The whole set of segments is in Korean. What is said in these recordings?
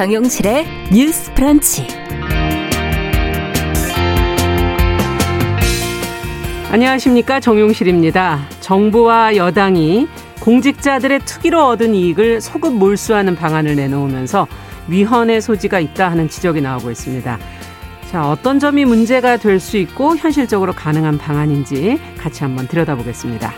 정용실의 뉴스 프런치. 안녕하십니까. 정용실입니다. 정부와 여당이 공직자들의 투기로 얻은 이익을 소급 몰수하는 방안을 내놓으면서 위헌의 소지가 있다 하는 지적이 나오고 있습니다. 자, 어떤 점이 문제가 될 수 있고 현실적으로 가능한 방안인지 같이 한번 들여다보겠습니다.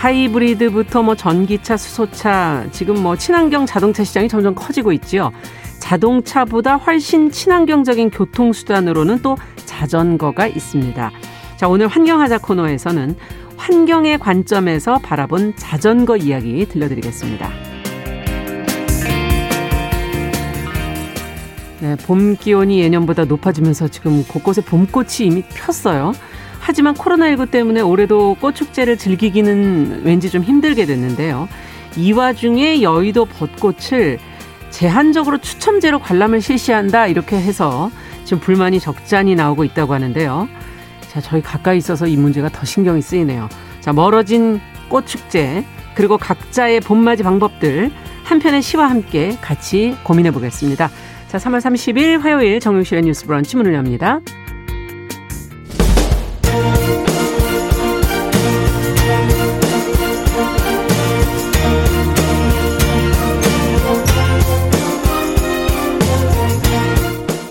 하이브리드부터 뭐 전기차, 수소차, 지금 뭐 친환경 자동차 시장이 점점 커지고 있지요. 자동차보다 훨씬 친환경적인 교통수단으로는 또 자전거가 있습니다. 자, 오늘 환경하자 코너에서는 환경의 관점에서 바라본 자전거 이야기 들려드리겠습니다. 네, 봄 기온이 예년보다 높아지면서 지금 곳곳에 봄꽃이 이미 폈어요. 하지만 코로나19 때문에 올해도 꽃축제를 즐기기는 왠지 좀 힘들게 됐는데요. 이 와중에 여의도 벚꽃을 제한적으로 추첨제로 관람을 실시한다 이렇게 해서 지금 불만이 적잖이 나오고 있다고 하는데요. 자, 저희 가까이 있어서 이 문제가 더 신경이 쓰이네요. 자, 멀어진 꽃축제, 그리고 각자의 봄맞이 방법들, 한 편의 시와 함께 같이 고민해 보겠습니다. 자, 3월 30일 화요일 정용실의 뉴스 브런치 문을 엽니다.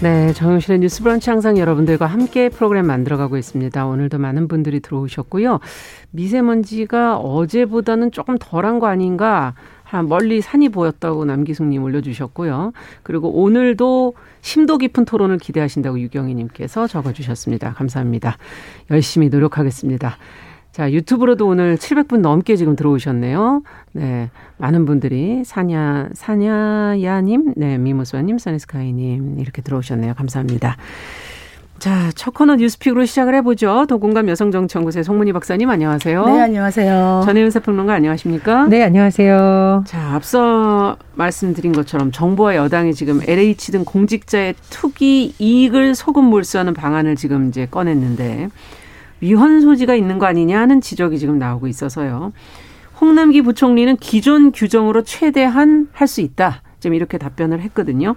네, 정용실의 뉴스 브런치 항상 여러분들과 함께 프로그램 만들어가고 있습니다. 오늘도 많은 분들이 들어오셨고요. 미세먼지가 어제보다는 조금 덜한 거 아닌가 멀리 산이 보였다고 남기숙님 올려주셨고요. 그리고 오늘도 심도 깊은 토론을 기대하신다고 유경희님께서 적어주셨습니다. 감사합니다. 열심히 노력하겠습니다. 자, 유튜브로도 오늘 700분 넘게 지금 들어오셨네요. 네. 많은 분들이 사냐, 사냐야님, 네, 미모스와님, 써니스카이님, 이렇게 들어오셨네요. 감사합니다. 자, 첫 코너 뉴스픽으로 시작을 해보죠. 도공감 여성정치연구소의 송문희 박사님, 안녕하세요. 네, 안녕하세요. 전혜윤 사평론가 안녕하십니까? 네, 안녕하세요. 자, 앞서 말씀드린 것처럼 정부와 여당이 지금 LH 등 공직자의 투기 이익을 소금 몰수하는 방안을 지금 이제 꺼냈는데, 위헌 소지가 있는 거 아니냐 하는 지적이 지금 나오고 있어서요. 홍남기 부총리는 기존 규정으로 최대한 할 수 있다. 지금 이렇게 답변을 했거든요.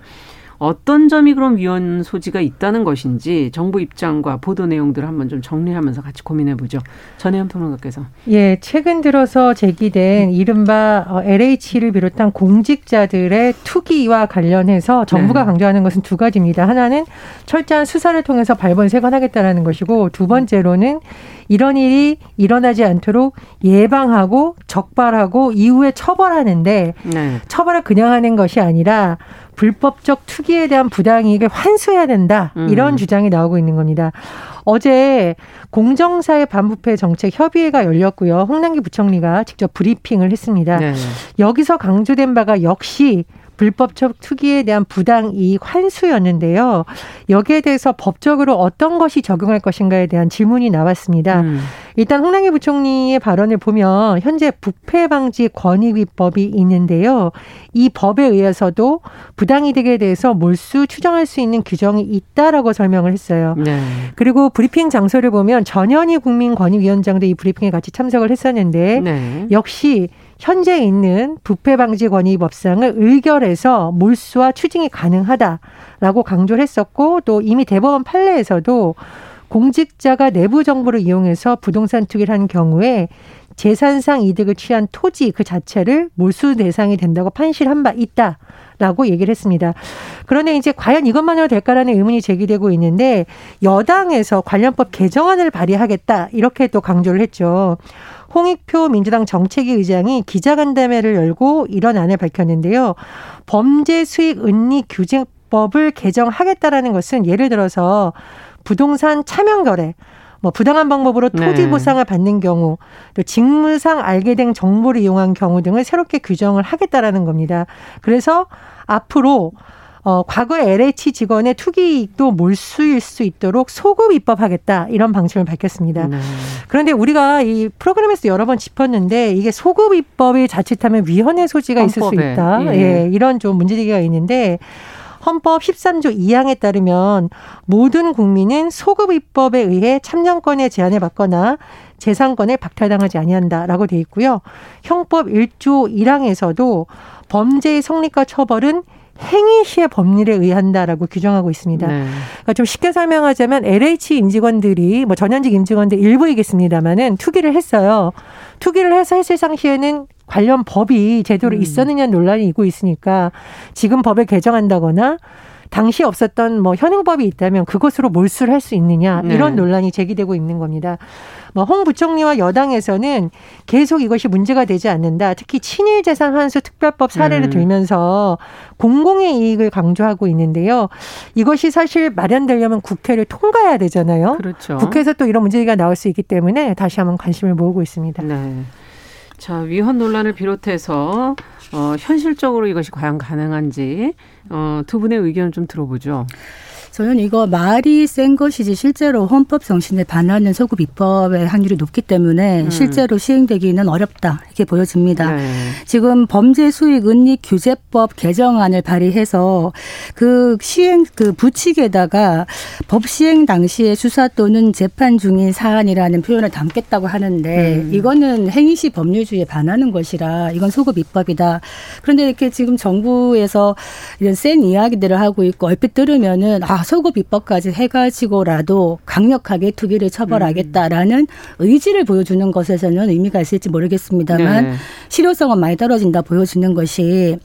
어떤 점이 그럼 위헌 소지가 있다는 것인지 정부 입장과 보도 내용들을 한번 좀 정리하면서 같이 고민해 보죠. 전혜연 평론가께서. 예, 최근 들어서 제기된 이른바 LH를 어, 비롯한 공직자들의 투기와 관련해서 정부가 네. 강조하는 것은 두 가지입니다. 하나는 철저한 수사를 통해서 발본색원하겠다라는 것이고 두 번째로는 이런 일이 일어나지 않도록 예방하고 적발하고 이후에 처벌하는데 네. 처벌을 그냥 하는 것이 아니라 불법적 투기에 대한 부당이익을 환수해야 된다. 이런 음. 주장이 나오고 있는 겁니다. 어제 공정사회 반부패 정책 협의회가 열렸고요. 홍남기 부총리가 직접 브리핑을 했습니다. 네. 여기서 강조된 바가 역시 불법적 투기에 대한 부당 이익 환수였는데요. 여기에 대해서 법적으로 어떤 것이 적용할 것인가에 대한 질문이 나왔습니다. 음. 일단 홍남기 부총리의 발언을 보면 현재 부패 방지 권익위법이 있는데요. 이 법에 의해서도 부당이득에 대해서 몰수 추정할 수 있는 규정이 있다라고 설명을 했어요. 네. 그리고 브리핑 장소를 보면 전현희 국민권익위원장도 이 브리핑에 같이 참석을 했었는데 네. 역시 현재 있는 부패 방지 권위 법상을 의결해서 몰수와 추징이 가능하다라고 강조를 했었고 또 이미 대법원 판례에서도 공직자가 내부 정보를 이용해서 부동산 투기를 한 경우에 재산상 이득을 취한 토지 그 자체를 몰수 대상이 된다고 판시한 바 있다라고 얘기를 했습니다. 그런데 이제 과연 이것만으로 될까라는 의문이 제기되고 있는데 여당에서 관련법 개정안을 발의하겠다 이렇게 또 강조를 했죠. 홍익표 민주당 정책위 의장이 기자간담회를 열고 이런 안을 밝혔는데요. 범죄 수익 은닉 규제법을 개정하겠다라는 것은 예를 들어서 부동산 차명 거래 뭐 부당한 방법으로 토지 네. 보상을 받는 경우, 또 직무상 알게 된 정보를 이용한 경우 등을 새롭게 규정을 하겠다라는 겁니다. 그래서 앞으로 어, 과거 LH 직원의 투기 이익도 몰수일 수 있도록 소급 입법하겠다 이런 방침을 밝혔습니다. 네. 그런데 우리가 이 프로그램에서 여러 번 짚었는데 이게 소급 입법이 자칫하면 위헌의 소지가 있을 수 있다. 예. 예, 이런 좀 문제제기가 있는데 헌법 13조 2항에 따르면 모든 국민은 소급 입법에 의해 참정권의 제한을 받거나 재산권을 박탈당하지 아니한다라고 돼 있고요. 형법 1조 1항에서도 범죄의 성립과 처벌은 행위 시의 법률에 의한다라고 규정하고 있습니다. 네. 그러니까 좀 쉽게 설명하자면 LH 임직원들이 뭐 전현직 임직원들 일부이겠습니다마는 투기를 했어요. 투기를 해서 했을 당시에는 관련 법이 제대로 음. 있었느냐 논란이 있고 있으니까 지금 법을 개정한다거나 당시 없었던 뭐 현행법이 있다면 그것으로 몰수를 할 수 있느냐 이런 네. 논란이 제기되고 있는 겁니다. 뭐홍 부총리와 여당에서는 계속 이것이 문제가 되지 않는다. 특히 친일 재산 환수 특별법 사례를 음. 들면서 공공의 이익을 강조하고 있는데요. 이것이 사실 마련되려면 국회를 통과해야 되잖아요. 그렇죠. 국회에서 또 이런 문제가 나올 수 있기 때문에 다시 한번 관심을 모으고 있습니다. 네. 자, 위헌 논란을 비롯해서 어, 현실적으로 이것이 과연 가능한지 어, 두 분의 의견을 좀 들어보죠. 저는 이거 말이 센 것이지 실제로 헌법 정신에 반하는 소급 입법의 확률이 높기 때문에 음. 실제로 시행되기는 어렵다 이렇게 보여집니다. 네. 지금 범죄 수익 은닉 규제법 개정안을 발의해서 그 시행 그 부칙에다가 법 시행 당시에 수사 또는 재판 중인 사안이라는 표현을 담겠다고 하는데 음. 이거는 행위시 법률주의에 반하는 것이라 이건 소급 입법이다. 그런데 이렇게 지금 정부에서 이런 센 이야기들을 하고 있고 얼핏 들으면은 아 소급 입법까지 해가지고라도 강력하게 투기를 처벌하겠다라는 음. 의지를 보여주는 것에서는 의미가 있을지 모르겠습니다만 네. 실효성은 많이 떨어진다 보여주는 것이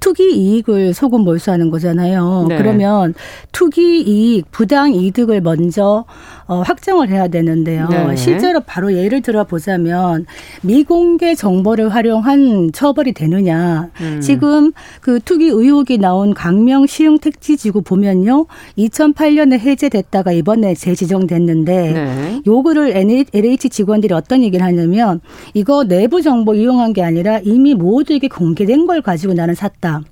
투기 이익을 소금 몰수하는 거잖아요. 네. 그러면 투기 이익, 부당 이득을 먼저 어, 확정을 해야 되는데요. 네. 실제로 바로 예를 들어 보자면 미공개 정보를 활용한 처벌이 되느냐. 음. 지금 그 투기 의혹이 나온 강명 시흥 택지 지구 보면요. 2008년에 해제됐다가 이번에 재지정됐는데 네. 요구를 LH 직원들이 어떤 얘기를 하냐면 이거 내부 정보 이용한 게 아니라 이미 모두에게 공개된 걸 가지고 나는 샀다.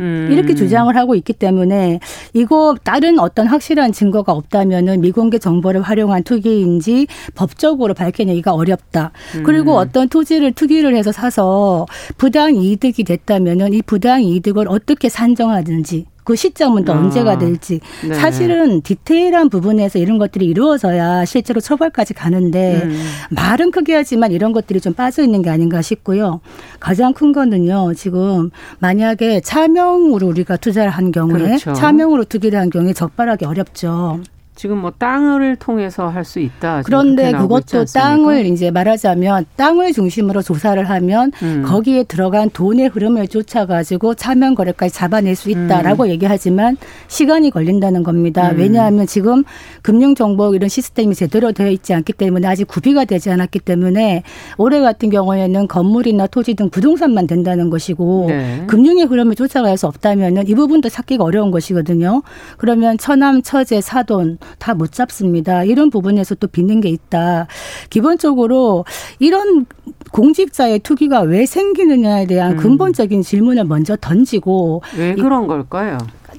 음. 이렇게 주장을 하고 있기 때문에 이거 다른 어떤 확실한 증거가 없다면은 미공개 정보를 활용한 투기인지 법적으로 밝혀내기가 어렵다. 음. 그리고 어떤 토지를 투기를 해서 사서 부당 이득이 됐다면은 이 부당 이득을 어떻게 산정하든지 그 시점은 또 아, 언제가 될지 네. 사실은 디테일한 부분에서 이런 것들이 이루어져야 실제로 처벌까지 가는데 음. 말은 크게 하지만 이런 것들이 좀 빠져 있는 게 아닌가 싶고요. 가장 큰 거는요. 지금 만약에 차명으로 우리가 투자를 한 경우에 그렇죠. 차명으로 투기를 한 경우에 적발하기 어렵죠. 지금 뭐 땅을 통해서 할 수 있다. 그런데 그것도 땅을 이제 말하자면 땅을 중심으로 조사를 하면 음. 거기에 들어간 돈의 흐름을 쫓아가지고 차명 거래까지 잡아낼 수 있다라고 음. 얘기하지만 시간이 걸린다는 겁니다. 음. 왜냐하면 지금 금융정보 이런 시스템이 제대로 되어 있지 않기 때문에 아직 구비가 되지 않았기 때문에 올해 같은 경우에는 건물이나 토지 등 부동산만 된다는 것이고 네. 금융의 흐름을 쫓아갈 수 없다면은 이 부분도 찾기가 어려운 것이거든요. 그러면 처남, 처제, 사돈 다 못 잡습니다. 이런 부분에서 또 빚는 게 있다. 기본적으로 이런 공직자의 투기가 왜 생기느냐에 대한 음. 근본적인 질문을 먼저 던지고 왜 그런 걸까요?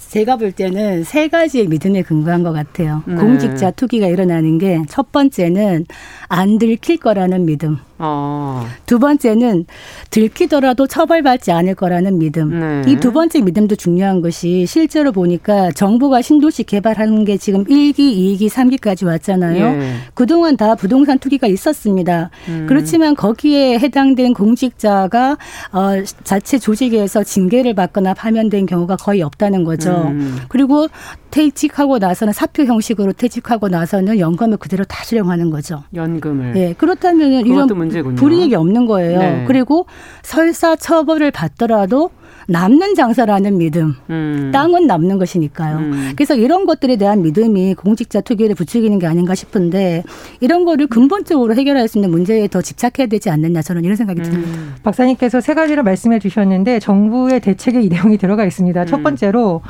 제가 볼 때는 세 가지의 믿음에 근거한 것 같아요. 네. 공직자 투기가 일어나는 게 첫 번째는 안 들킬 거라는 믿음. 어. 두 번째는 들키더라도 처벌받지 않을 거라는 믿음. 네. 이두 번째 믿음도 중요한 것이 실제로 보니까 정부가 신도시 개발하는 게 지금 1기, 2기, 3기까지 왔잖아요. 예. 그동안 다 부동산 투기가 있었습니다. 음. 그렇지만 거기에 해당된 공직자가 어, 자체 조직에서 징계를 받거나 파면된 경우가 거의 없다는 거죠. 음. 그리고 퇴직하고 나서는 사표 형식으로 퇴직하고 나서는 연금을 그대로 다 수령하는 거죠. 연금을. 네. 그렇다면 이런 문제군요. 불이익이 없는 거예요. 네. 그리고 설사 처벌을 받더라도 남는 장사라는 믿음. 음. 땅은 남는 것이니까요. 음. 그래서 이런 것들에 대한 믿음이 공직자 투기를 부추기는 게 아닌가 싶은데 이런 거를 근본적으로 해결할 수 있는 문제에 더 집착해야 되지 않느냐 저는 이런 생각이 듭니다. 음. 박사님께서 세 가지를 말씀해 주셨는데 정부의 대책에 이 내용이 들어가 있습니다. 첫 음. 번째로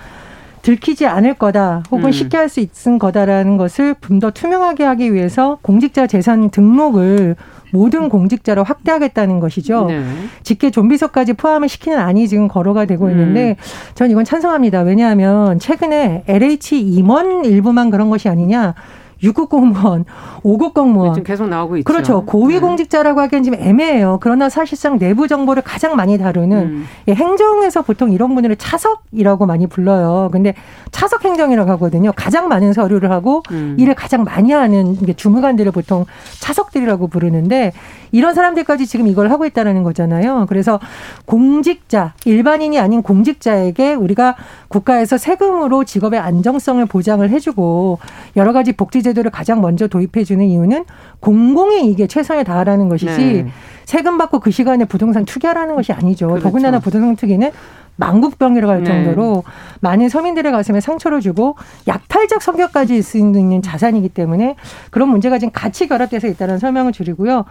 들키지 않을 거다 혹은 음. 쉽게 할 수 있은 거다라는 것을 좀 더 투명하게 하기 위해서 공직자 재산 등록을 모든 공직자로 확대하겠다는 것이죠. 네. 직계 좀비서까지 포함을 시키는 안이 지금 거로가 되고 있는데 음. 전 이건 찬성합니다. 왜냐하면 최근에 LH 임원 일부만 그런 것이 아니냐. 6급 공무원, 5급 공무원. 지금 계속 나오고 있죠. 그렇죠. 고위공직자라고 네. 하기엔 좀 애매해요. 그러나 사실상 내부 정보를 가장 많이 다루는 음. 행정에서 보통 이런 분들을 차석이라고 많이 불러요. 근데 차석 행정이라고 하거든요. 가장 많은 서류를 하고 음. 일을 가장 많이 하는 주무관들을 보통 차석들이라고 부르는데 이런 사람들까지 지금 이걸 하고 있다는 거잖아요. 그래서 공직자, 일반인이 아닌 공직자에게 우리가 국가에서 세금으로 직업의 안정성을 보장을 해주고 여러 가지 복지 제도를 가장 먼저 도입해 주는 이유는 공공의 이익에 최선을 다하라는 것이지 네. 세금 받고 그 시간에 부동산 투기하라는 것이 아니죠. 그렇죠. 더군다나 부동산 투기는 망국병이라고 할 네. 정도로 네. 많은 서민들의 가슴에 상처를 주고 약탈적 성격까지 있는 자산이기 때문에 그런 문제가 지금 같이 결합돼서 있다는 설명을 드리고요.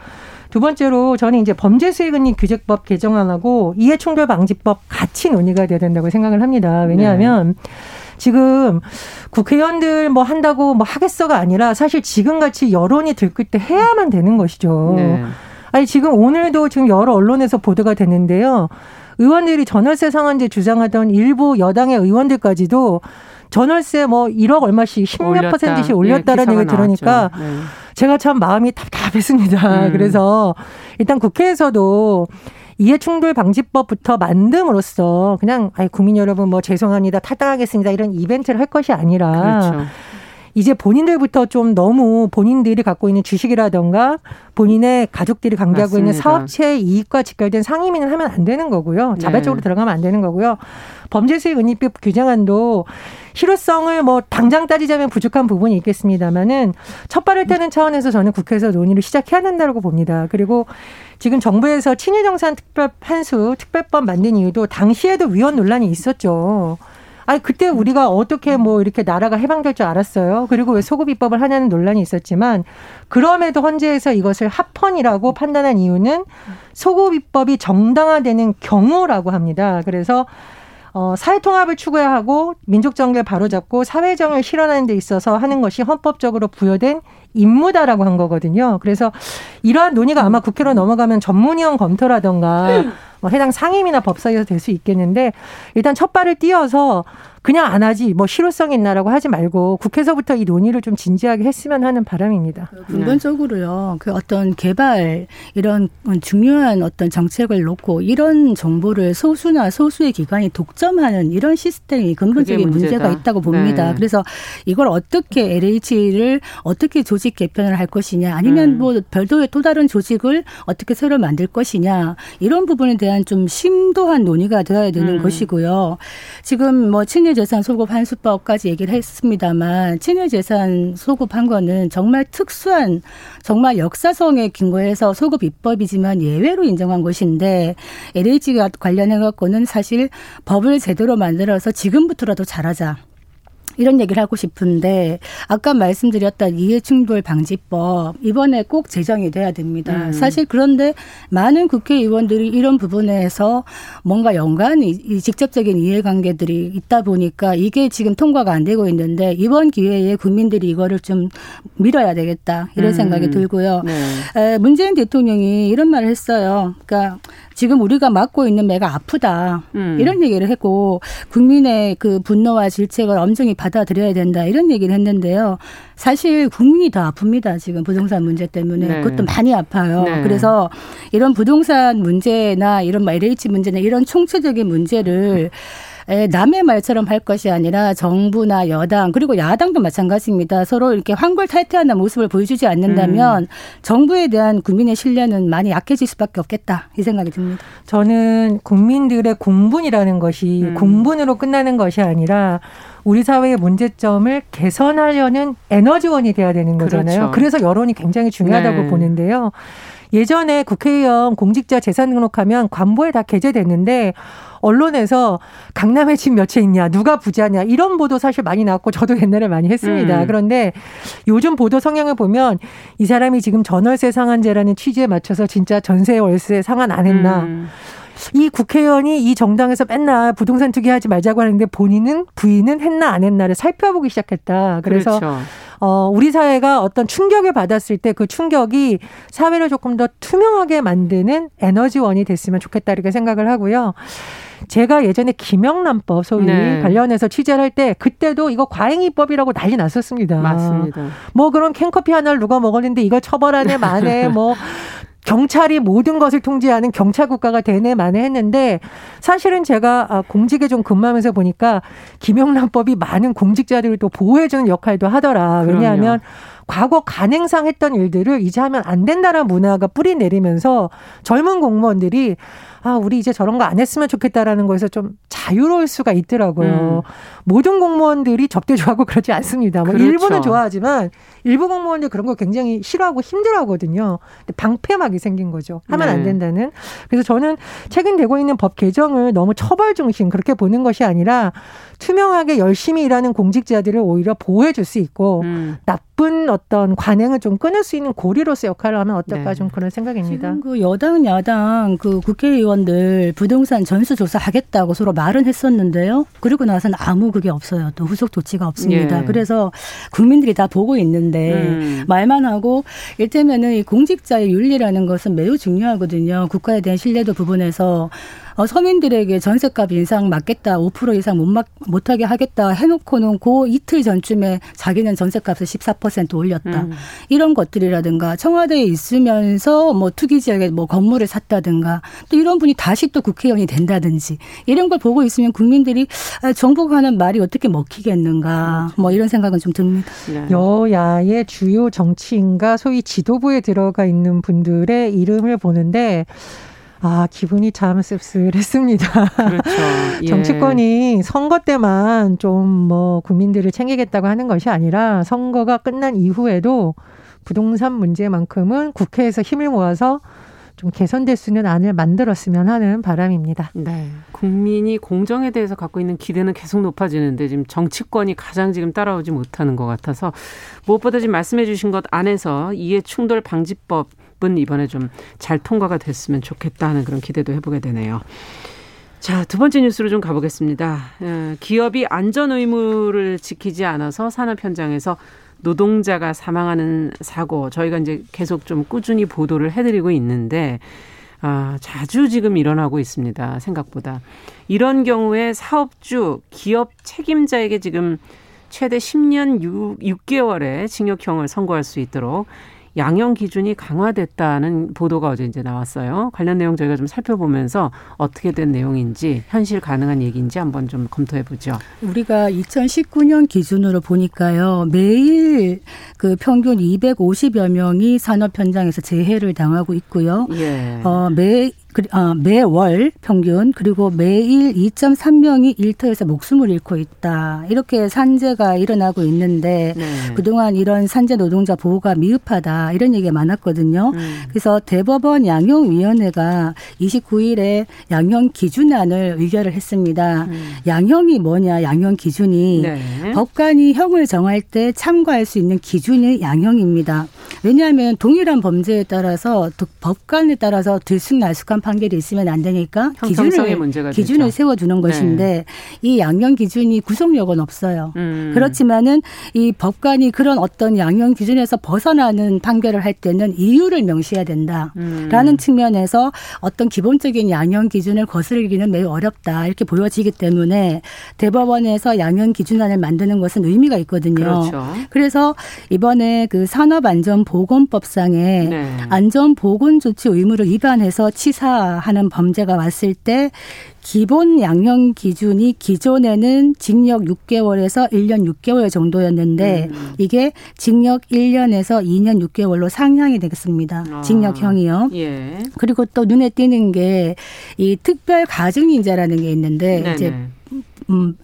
두 번째로 저는 이제 범죄 수익은닉 규제법 개정안하고 이해충돌 방지법 같이 논의가 돼야 된다고 생각을 합니다. 왜냐하면 네. 지금 국회의원들 뭐 한다고 뭐 하겠어가 아니라 사실 지금 같이 여론이 들끓 때 해야만 되는 것이죠. 네. 아니 지금 오늘도 지금 여러 언론에서 보도가 됐는데요. 의원들이 전월세 상한제 주장하던 일부 여당의 의원들까지도 전월세 뭐 1억 얼마씩 10몇 퍼센트씩 올렸다라는 네, 얘기 들으니까 네. 제가 참 마음이 답답했습니다. 음. 그래서 일단 국회에서도 이해충돌 방지법부터 만듦으로써 그냥 아이 국민 여러분 뭐 죄송합니다 탈당하겠습니다 이런 이벤트를 할 것이 아니라 그렇죠. 이제 본인들부터 좀 너무 본인들이 갖고 있는 주식이라던가 본인의 가족들이 관계하고 맞습니다. 있는 사업체 이익과 직결된 상임위는 하면 안 되는 거고요. 자발적으로 네. 들어가면 안 되는 거고요. 범죄수익 은닉법 규정안도 실효성을 뭐 당장 따지자면 부족한 부분이 있겠습니다만은 첫 발을 떼는 차원에서 저는 국회에서 논의를 시작해야 된다고 봅니다. 그리고 지금 정부에서 친일정산 특별 판수 특별법 만든 이유도 당시에도 위헌 논란이 있었죠. 아니 그때 우리가 어떻게 뭐 이렇게 나라가 해방될 줄 알았어요. 그리고 왜 소급 입법을 하냐는 논란이 있었지만 그럼에도 헌재에서 이것을 합헌이라고 판단한 이유는 소급 입법이 정당화되는 경우라고 합니다. 그래서 어, 사회 통합을 추구해야 하고 민족 정계를 바로잡고 사회 정을 실현하는 데 있어서 하는 것이 헌법적으로 부여된 임무다라고 한 거거든요. 그래서 이러한 논의가 아마 국회로 넘어가면 전문위원 검토라던가 뭐 해당 상임이나 법사위에서 될 수 있겠는데 일단 첫 발을 띄어서 그냥 안 하지 뭐 실효성 있나라고 하지 말고 국회에서부터 이 논의를 좀 진지하게 했으면 하는 바람입니다. 근본적으로요. 그 어떤 개발 이런 중요한 어떤 정책을 놓고 이런 정보를 소수나 소수의 기관이 독점하는 이런 시스템이 근본적인 문제가 있다고 봅니다. 네. 그래서 이걸 어떻게 LH를 어떻게 조직 개편을 할 것이냐 아니면 음. 뭐 별도의 또 다른 조직을 어떻게 새로 만들 것이냐 이런 부분에 대한 좀 심도한 논의가 되어야 되는 음. 것이고요. 지금 뭐 친일 친일재산 소급 환수법까지 얘기를 했습니다만 친일재산 소급한 거는 정말 특수한 정말 역사성에 근거해서 소급 입법이지만 예외로 인정한 것인데 LH가 관련해 갖고는 사실 법을 제대로 만들어서 지금부터라도 잘하자. 이런 얘기를 하고 싶은데 아까 말씀드렸던 이해충돌 방지법 이번에 꼭 제정이 돼야 됩니다. 음. 사실 그런데 많은 국회의원들이 이런 부분에서 뭔가 연관이 직접적인 이해관계들이 있다 보니까 이게 지금 통과가 안 되고 있는데 이번 기회에 국민들이 이거를 좀 밀어야 되겠다 이런 음. 생각이 들고요. 네. 문재인 대통령이 이런 말을 했어요. 그러니까 지금 우리가 맡고 있는 매가 아프다. 음. 이런 얘기를 했고 국민의 그 분노와 질책을 엄정히 받아들여야 된다. 이런 얘기를 했는데요. 사실 국민이 더 아픕니다. 지금 부동산 문제 때문에 네. 그것도 많이 아파요. 네. 그래서 이런 부동산 문제나 이런 뭐 LH 문제나 이런 총체적인 문제를 남의 말처럼 할 것이 아니라 정부나 여당 그리고 야당도 마찬가지입니다. 서로 이렇게 환골탈퇴하는 모습을 보여주지 않는다면 음. 정부에 대한 국민의 신뢰는 많이 약해질 수밖에 없겠다 이 생각이 듭니다. 저는 국민들의 공분이라는 것이 음. 공분으로 끝나는 것이 아니라 우리 사회의 문제점을 개선하려는 에너지원이 돼야 되는 거잖아요. 그렇죠. 그래서 여론이 굉장히 중요하다고 네. 보는데요. 예전에 국회의원 공직자 재산 등록하면 관보에 다 게재됐는데 언론에서 강남에 집 몇 채 있냐, 누가 부자냐 이런 보도 사실 많이 나왔고 저도 옛날에 많이 했습니다. 음. 그런데 요즘 보도 성향을 보면 이 사람이 지금 전월세 상한제라는 취지에 맞춰서 진짜 전세 월세 상한 안 했나. 음. 이 국회의원이 이 정당에서 맨날 부동산 투기하지 말자고 하는데 본인은 부인은 했나 안 했나를 살펴보기 시작했다. 그래서 그렇죠. 어, 우리 사회가 어떤 충격을 받았을 때 그 충격이 사회를 조금 더 투명하게 만드는 에너지원이 됐으면 좋겠다 이렇게 생각을 하고요. 제가 예전에 김영란법 소위 네. 관련해서 취재를 할 때 그때도 이거 과잉입법이라고 난리 났었습니다. 맞습니다. 뭐 그런 캔커피 하나를 누가 먹었는데 이걸 처벌하네 만에 뭐 경찰이 모든 것을 통제하는 경찰 국가가 되네 만에 했는데 사실은 제가 아, 공직에 좀 근무하면서 보니까 김영란법이 많은 공직자들을 또 보호해주는 역할도 하더라. 왜냐하면 그럼요. 과거 간행상 했던 일들을 이제 하면 안 된다는 문화가 뿌리 내리면서 젊은 공무원들이 아, 우리 이제 저런 거 안 했으면 좋겠다라는 거에서 좀 자유로울 수가 있더라고요. 음. 모든 공무원들이 접대 좋아하고 그러지 않습니다. 뭐 그렇죠. 일부는 좋아하지만 일부 공무원들 그런 거 굉장히 싫어하고 힘들어하거든요. 근데 방패막이 생긴 거죠. 하면 네. 안 된다는. 그래서 저는 최근 되고 있는 법 개정을 너무 처벌 중심 그렇게 보는 것이 아니라 투명하게 열심히 일하는 공직자들을 오히려 보호해 줄 수 있고 음. 나쁜 어떤 관행을 좀 끊을 수 있는 고리로서 역할을 하면 어떨까 네. 좀 그런 생각입니다. 지금 그 여당 야당 그 국회의원 들 부동산 전수조사 하겠다고 서로 말은 했었는데요. 그리고 나서는 아무 그게 없어요. 또 후속 조치가 없습니다. 예. 그래서 국민들이 다 보고 있는데 음. 말만 하고 일테면은 이 공직자의 윤리라는 것은 매우 중요하거든요. 국가에 대한 신뢰도 부분에서 어, 서민들에게 전세값 인상 맞겠다, 5% 이상 못 막, 못하게 하겠다 해놓고는 그 이틀 전쯤에 자기는 전세값을 14% 올렸다. 음. 이런 것들이라든가 청와대에 있으면서 뭐 투기 지역에 뭐 건물을 샀다든가 또 이런 분이 다시 또 국회의원이 된다든지 이런 걸 보고 있으면 국민들이 아, 정부가 하는 말이 어떻게 먹히겠는가 뭐 이런 생각은 좀 듭니다. 네. 여야의 주요 정치인과 소위 지도부에 들어가 있는 분들의 이름을 보는데 아, 기분이 참 씁쓸했습니다. 그렇죠. 예. 정치권이 선거 때만 좀 뭐 국민들을 챙기겠다고 하는 것이 아니라 선거가 끝난 이후에도 부동산 문제만큼은 국회에서 힘을 모아서 좀 개선될 수 있는 안을 만들었으면 하는 바람입니다. 네. 국민이 공정에 대해서 갖고 있는 기대는 계속 높아지는데 지금 정치권이 가장 지금 따라오지 못하는 것 같아서 무엇보다 지금 말씀해 주신 것 안에서 이해 충돌 방지법 은 이번에 좀 잘 통과가 됐으면 좋겠다는 그런 기대도 해보게 되네요. 자, 두 번째 뉴스로 좀 가보겠습니다. 어, 기업이 안전 의무를 지키지 않아서 산업 현장에서 노동자가 사망하는 사고 저희가 이제 계속 좀 꾸준히 보도를 해드리고 있는데 아, 자주 지금 일어나고 있습니다. 생각보다. 이런 경우에 사업주, 기업 책임자에게 지금 최대 10년 6, 6개월의 징역형을 선고할 수 있도록 양형 기준이 강화됐다는 보도가 어제 이제 나왔어요. 관련 내용 저희가 좀 살펴보면서 어떻게 된 내용인지 현실 가능한 얘기인지 한번 좀 검토해 보죠. 우리가 2019년 기준으로 보니까요. 매일 그 평균 250여 명이 산업 현장에서 재해를 당하고 있고요. 예. 어, 매 어, 매월 평균 그리고 매일 2.3명이 일터에서 목숨을 잃고 있다. 이렇게 산재가 일어나고 있는데 네. 그동안 이런 산재 노동자 보호가 미흡하다. 이런 얘기가 많았거든요. 음. 그래서 대법원 양형위원회가 29일에 양형 기준안을 의결을 했습니다. 음. 양형이 뭐냐? 양형 기준이 네. 법관이 형을 정할 때 참고할 수 있는 기준이 양형입니다. 왜냐하면 동일한 범죄에 따라서 법관에 따라서 들쑥날쑥한 판결이 있으면 안 되니까 기준을 기준을 되죠. 세워두는 네. 것인데 이 양형 기준이 구속력은 없어요. 음. 그렇지만은 이 법관이 그런 어떤 양형 기준에서 벗어나는 판결을 할 때는 이유를 명시해야 된다라는 음. 측면에서 어떤 기본적인 양형 기준을 거스르기는 매우 어렵다 이렇게 보여지기 때문에 대법원에서 양형 기준안을 만드는 것은 의미가 있거든요. 그렇죠. 그래서 이번에 그 산업안전 보건법상에 네. 안전보건조치 의무를 위반해서 치사 하는 범죄가 왔을 때 기본 양형 기준이 기존에는 징역 6개월에서 1년 6개월 정도였는데 음. 이게 징역 1년에서 2년 6개월로 상향이 되겠습니다. 아. 징역형이요. 예. 그리고 또 눈에 띄는 게 이 특별 가중인자라는 게 있는데 네네. 이제 음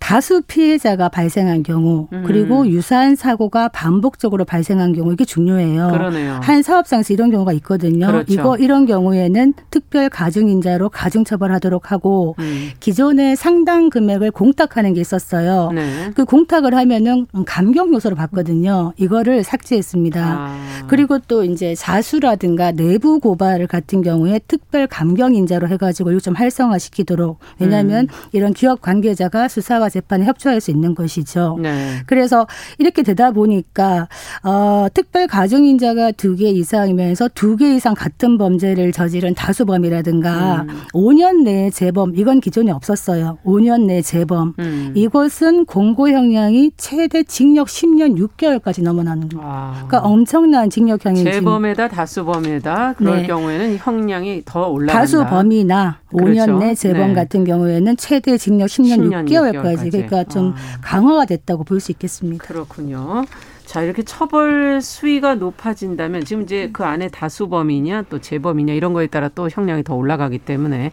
다수 피해자가 발생한 경우 그리고 음. 유사한 사고가 반복적으로 발생한 경우 이게 중요해요. 그러네요. 한 사업장에서 이런 경우가 있거든요. 그렇죠. 이거 이런 경우에는 특별 가중인자로 가중처벌하도록 하고 음. 기존에 상당 금액을 공탁하는 게 있었어요. 네. 그 공탁을 하면은 감경 요소로 봤거든요. 이거를 삭제했습니다. 아. 그리고 또 이제 자수라든가 내부 고발 같은 경우에 특별 감경 인자로 해가지고 이거 좀 활성화시키도록 왜냐하면 음. 이런 기업 관계자가 수사와 재판에 협조할 수 있는 것이죠. 네. 그래서 이렇게 되다 보니까 어, 특별 가중 인자가 두 개 이상이면서 두 개 이상 같은 범죄를 저지른 다수범이라든가 음. 5년 내에 재범 이건 기존에 없었어요. 5년 내 재범 음. 이것은 공고 형량이 최대 징역 10년 6개월까지 넘어나는 거예요. 아. 그러니까 엄청난 징역형이 재범에다 다수범에다 그럴 네. 경우에는 형량이 더 올라간다. 다수범이나 그렇죠. 5년 내 재범 네. 같은 경우에는 최대 징역 10년, 10년 6개월까지. 6개월까지. 그러니까 좀 아. 강화가 됐다고 볼 수 있겠습니다. 그렇군요. 자, 이렇게 처벌 수위가 높아진다면 지금 이제 그 안에 다수범이냐 또 재범이냐 이런 거에 따라 또 형량이 더 올라가기 때문에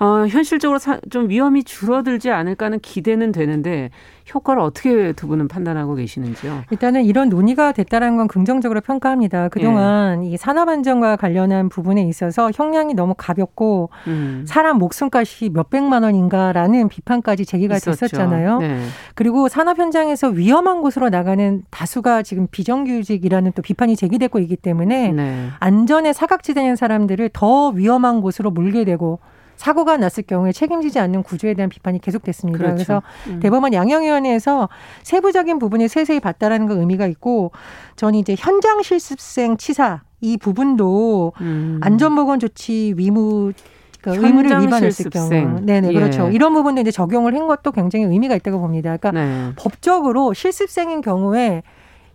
어, 현실적으로 사, 좀 위험이 줄어들지 않을까 하는 기대는 되는데 효과를 어떻게 두 분은 판단하고 계시는지요? 일단은 이런 논의가 됐다는 건 긍정적으로 평가합니다. 그동안 예. 이 산업 안전과 관련한 부분에 있어서 형량이 너무 가볍고 음. 사람 목숨값이 몇백만 원인가라는 비판까지 제기가 있었죠. 됐었잖아요. 네. 그리고 산업 현장에서 위험한 곳으로 나가는 다수가 지금 비정규직이라는 또 비판이 제기되고 있기 때문에 네. 안전에 사각지대는 사람들을 더 위험한 곳으로 몰게 되고 사고가 났을 경우에 책임지지 않는 구조에 대한 비판이 계속됐습니다. 그렇죠. 그래서 음. 대법원 양형위원회에서 세부적인 부분을 세세히 봤다라는 건 의미가 있고 저는 이제 현장 실습생 치사 이 부분도 음. 안전보건 조치 위무 그 의무를 위반했을 경우, 네네 예. 그렇죠. 이런 부분도 이제 적용을 한 것도 굉장히 의미가 있다고 봅니다. 그러니까 네. 법적으로 실습생인 경우에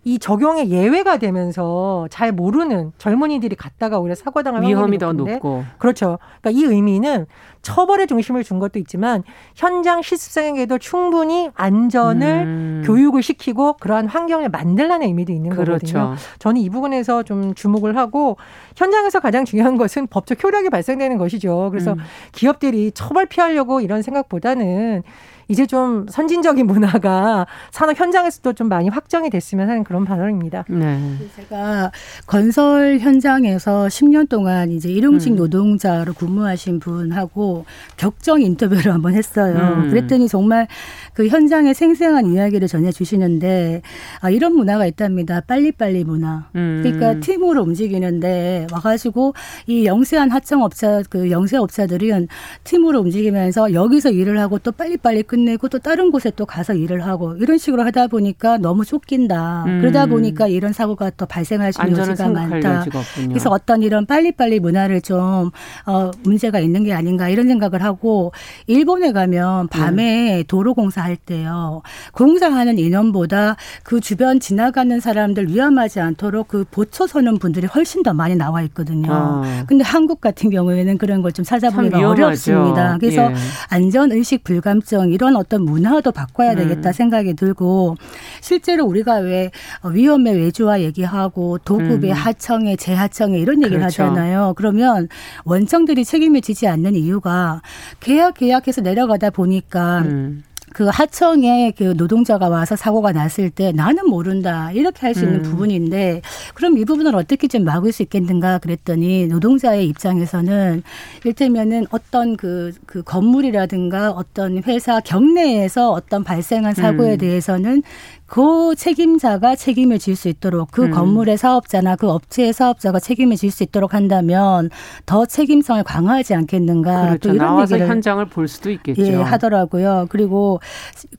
이 적용의 예외가 되면서 잘 모르는 젊은이들이 갔다가 오히려 사고당할 위험이 더 높고 그렇죠. 그러니까 이 의미는 처벌의 중심을 준 것도 있지만 현장 실습생에게도 충분히 안전을 음. 교육을 시키고 그러한 환경을 만들라는 의미도 있는 그렇죠. 거거든요. 저는 이 부분에서 좀 주목을 하고 현장에서 가장 중요한 것은 법적 효력이 발생되는 것이죠. 그래서 음. 기업들이 처벌 피하려고 이런 생각보다는 이제 좀 선진적인 문화가 산업 현장에서도 좀 많이 확정이 됐으면 하는 그런 반응입니다. 네. 제가 건설 현장에서 10년 동안 이제 일용직 음. 노동자로 근무하신 분하고 격정 인터뷰를 한번 했어요. 음. 그랬더니 정말 그 현장의 생생한 이야기를 전해 주시는데 아, 이런 문화가 있답니다. 빨리빨리 문화. 음. 그러니까 팀으로 움직이는데 와가지고 이 영세한 하청업자 그 영세업자들은 팀으로 움직이면서 여기서 일을 하고 또 빨리빨리 끝 끝내고 또 다른 곳에 또 가서 일을 하고 이런 식으로 하다 보니까 너무 쫓긴다. 음. 그러다 보니까 이런 사고가 또 발생할 수 있는 여지가 많다. 그래서 어떤 이런 빨리빨리 문화를 좀 어, 문제가 있는 게 아닌가 이런 생각을 하고 일본에 가면 밤에 음. 도로 공사할 때요. 공사하는 인원보다 그 주변 지나가는 사람들 위험하지 않도록 그 보초 서는 분들이 훨씬 더 많이 나와 있거든요. 어. 근데 한국 같은 경우에는 그런 걸 좀 찾아보기가 어렵습니다. 그래서 예. 안전 의식 불감증 이런 그런 어떤 문화도 바꿔야 되겠다 음. 생각이 들고 실제로 우리가 왜 위험의 외주화 얘기하고 도급의 음. 하청의 재하청의 이런 얘기를 그렇죠. 하잖아요. 그러면 원청들이 책임을 지지 않는 이유가 계약 계약해서 내려가다 보니까 음. 그 하청에 그 노동자가 와서 사고가 났을 때 나는 모른다 이렇게 할수 있는 음. 부분인데 그럼 이 부분을 어떻게 좀 막을 수 있겠는가 그랬더니 노동자의 입장에서는 일테면은 어떤 그, 그 건물이라든가 어떤 회사 경내에서 어떤 발생한 사고에 음. 대해서는 그 책임자가 책임을 질 수 있도록 그 음. 건물의 사업자나 그 업체의 사업자가 책임을 질 수 있도록 한다면 더 책임성을 강화하지 않겠는가 그렇죠. 또 이런 나와서 얘기를 현장을 볼 수도 있겠죠. 예, 하더라고요. 그리고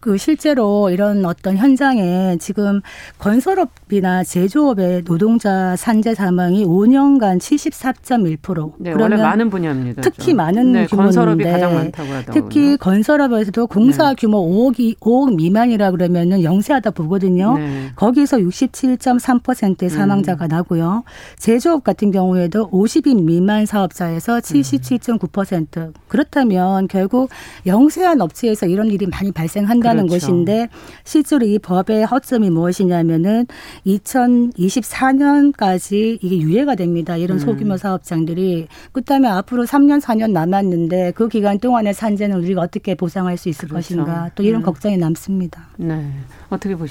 그 실제로 이런 어떤 현장에 지금 건설업이나 제조업의 노동자 산재 사망이 5년간 74.1%. 네, 그러면 원래 많은 분야입니다. 특히 많은 네, 건설업이 가장 많다고 하더라고요. 특히 건설업에서도 공사 네. 규모 5억 5억 미만이라 그러면은 영세하다 보거든요. 네. 거기서 67.3%의 사망자가 음. 나고요. 제조업 같은 경우에도 50인 미만 사업자에서 77.9%. 그렇다면 결국 영세한 업체에서 이런 일이 많이 발생한다는 그렇죠. 것인데 실제로 이 법의 허점이 무엇이냐면은 2024년까지 이게 유예가 됩니다. 이런 음. 소규모 사업장들이 그다음에 앞으로 3년 4년 남았는데 그 기간 동안의 산재는 우리가 어떻게 보상할 수 있을 그렇죠. 것인가 또 이런 음. 걱정이 남습니다. 네. 어떻게 보십니까?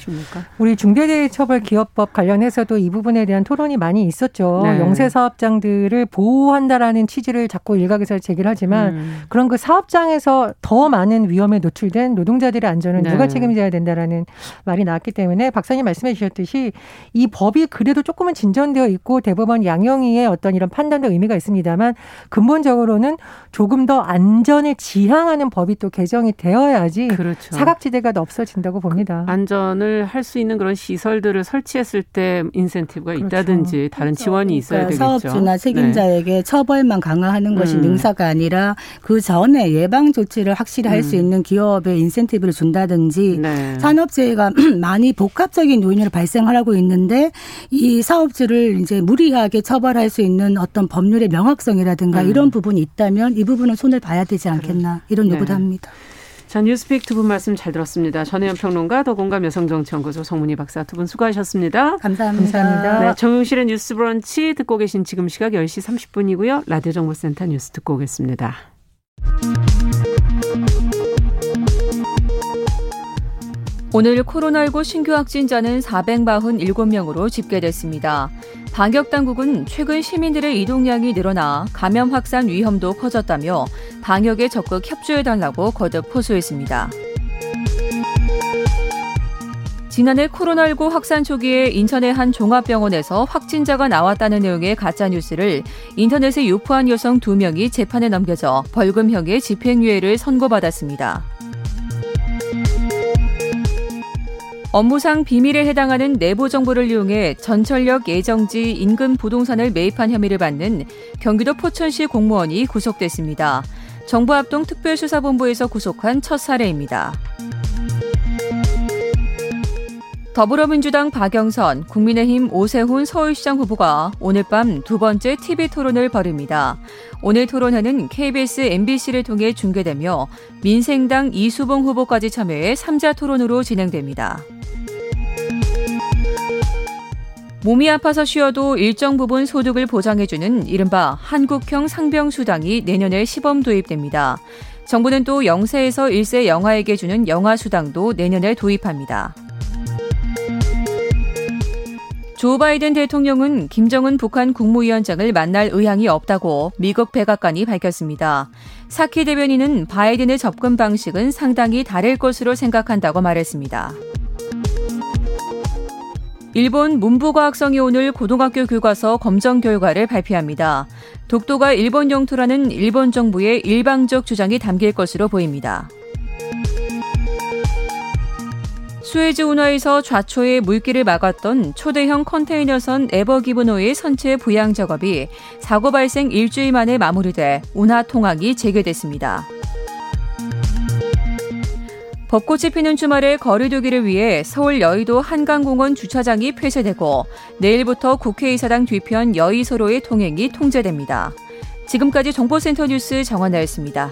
우리 중대재해처벌기업법 관련해서도 이 부분에 대한 토론이 많이 있었죠. 네. 영세 사업장들을 보호한다라는 취지를 자꾸 일각에서 제기를 하지만 음. 그런 그 사업장에서 더 많은 위험에 노출된 노동자들의 안전은 네. 누가 책임져야 된다라는 말이 나왔기 때문에 박사님 말씀해 주셨듯이 이 법이 그래도 조금은 진전되어 있고 대법원 양형위의 어떤 이런 판단도 의미가 있습니다만 근본적으로는 조금 더 안전을 지향하는 법이 또 개정이 되어야지 그렇죠. 사각지대가 없어진다고 봅니다. 그 안전을 할 수 있는 그런 시설들을 설치했을 때 인센티브가 그렇죠. 있다든지 다른 그렇죠. 지원이 있어야 그러니까 되겠죠. 사업주나 책임자에게 네. 처벌만 강화하는 것이 음. 능사가 아니라 그 전에 예방 조치를 확실히 할수 음. 있는 기업에 인센티브를 준다든지 네. 산업재해가 많이 복합적인 요인으로 발생하고 있는데 이 사업주를 이제 무리하게 처벌할 수 있는 어떤 법률의 명확성이라든가 음. 이런 부분이 있다면 이 부분은 손을 봐야 되지 않겠나 이런 요구도 네. 합니다. 자, 뉴스픽 두 분 말씀 잘 들었습니다. 전혜연 평론가, 더공감 여성정치연구소 송문희 박사 두 분 수고하셨습니다. 감사합니다. 감사합니다. 네, 정용실의 뉴스 브런치 듣고 계신 지금 시각 10시 30분이고요. 라디오 정보센터 뉴스 듣고 오겠습니다. 오늘 코로나19 신규 확진자는 447명으로 집계됐습니다. 방역 당국은 최근 시민들의 이동량이 늘어나 감염 확산 위험도 커졌다며 방역에 적극 협조해달라고 거듭 호소했습니다. 지난해 코로나19 확산 초기에 인천의 한 종합병원에서 확진자가 나왔다는 내용의 가짜 뉴스를 인터넷에 유포한 여성 2명이 재판에 넘겨져 벌금형의 집행유예를 선고받았습니다. 업무상 비밀에 해당하는 내부 정보를 이용해 전철역 예정지 인근 부동산을 매입한 혐의를 받는 경기도 포천시 공무원이 구속됐습니다. 정부합동 특별수사본부에서 구속한 첫 사례입니다. 더불어민주당 박영선, 국민의힘 오세훈 서울시장 후보가 오늘 밤 두 번째 TV 토론을 벌입니다. 오늘 토론회는 KBS, MBC를 통해 중계되며 민생당 이수봉 후보까지 참여해 3자 토론으로 진행됩니다. 몸이 아파서 쉬어도 일정 부분 소득을 보장해주는 이른바 한국형 상병수당이 내년에 시범 도입됩니다. 정부는 또 0세에서 1세 영아에게 주는 영아수당도 내년에 도입합니다. 조 바이든 대통령은 김정은 북한 국무위원장을 만날 의향이 없다고 미국 백악관이 밝혔습니다. 사키 대변인은 바이든의 접근 방식은 상당히 다를 것으로 생각한다고 말했습니다. 일본 문부과학성이 오늘 고등학교 교과서 검정 결과를 발표합니다. 독도가 일본 영토라는 일본 정부의 일방적 주장이 담길 것으로 보입니다. 수에즈 운하에서 좌초에 물길을 막았던 초대형 컨테이너선 에버기브노의 선체 부양 작업이 사고 발생 일주일 만에 마무리돼 운하 통항이 재개됐습니다. 벚꽃이 피는 주말에 거리두기를 위해 서울 여의도 한강공원 주차장이 폐쇄되고 내일부터 국회의사당 뒤편 여의소로의 통행이 통제됩니다. 지금까지 정보센터 뉴스 정원나였습니다.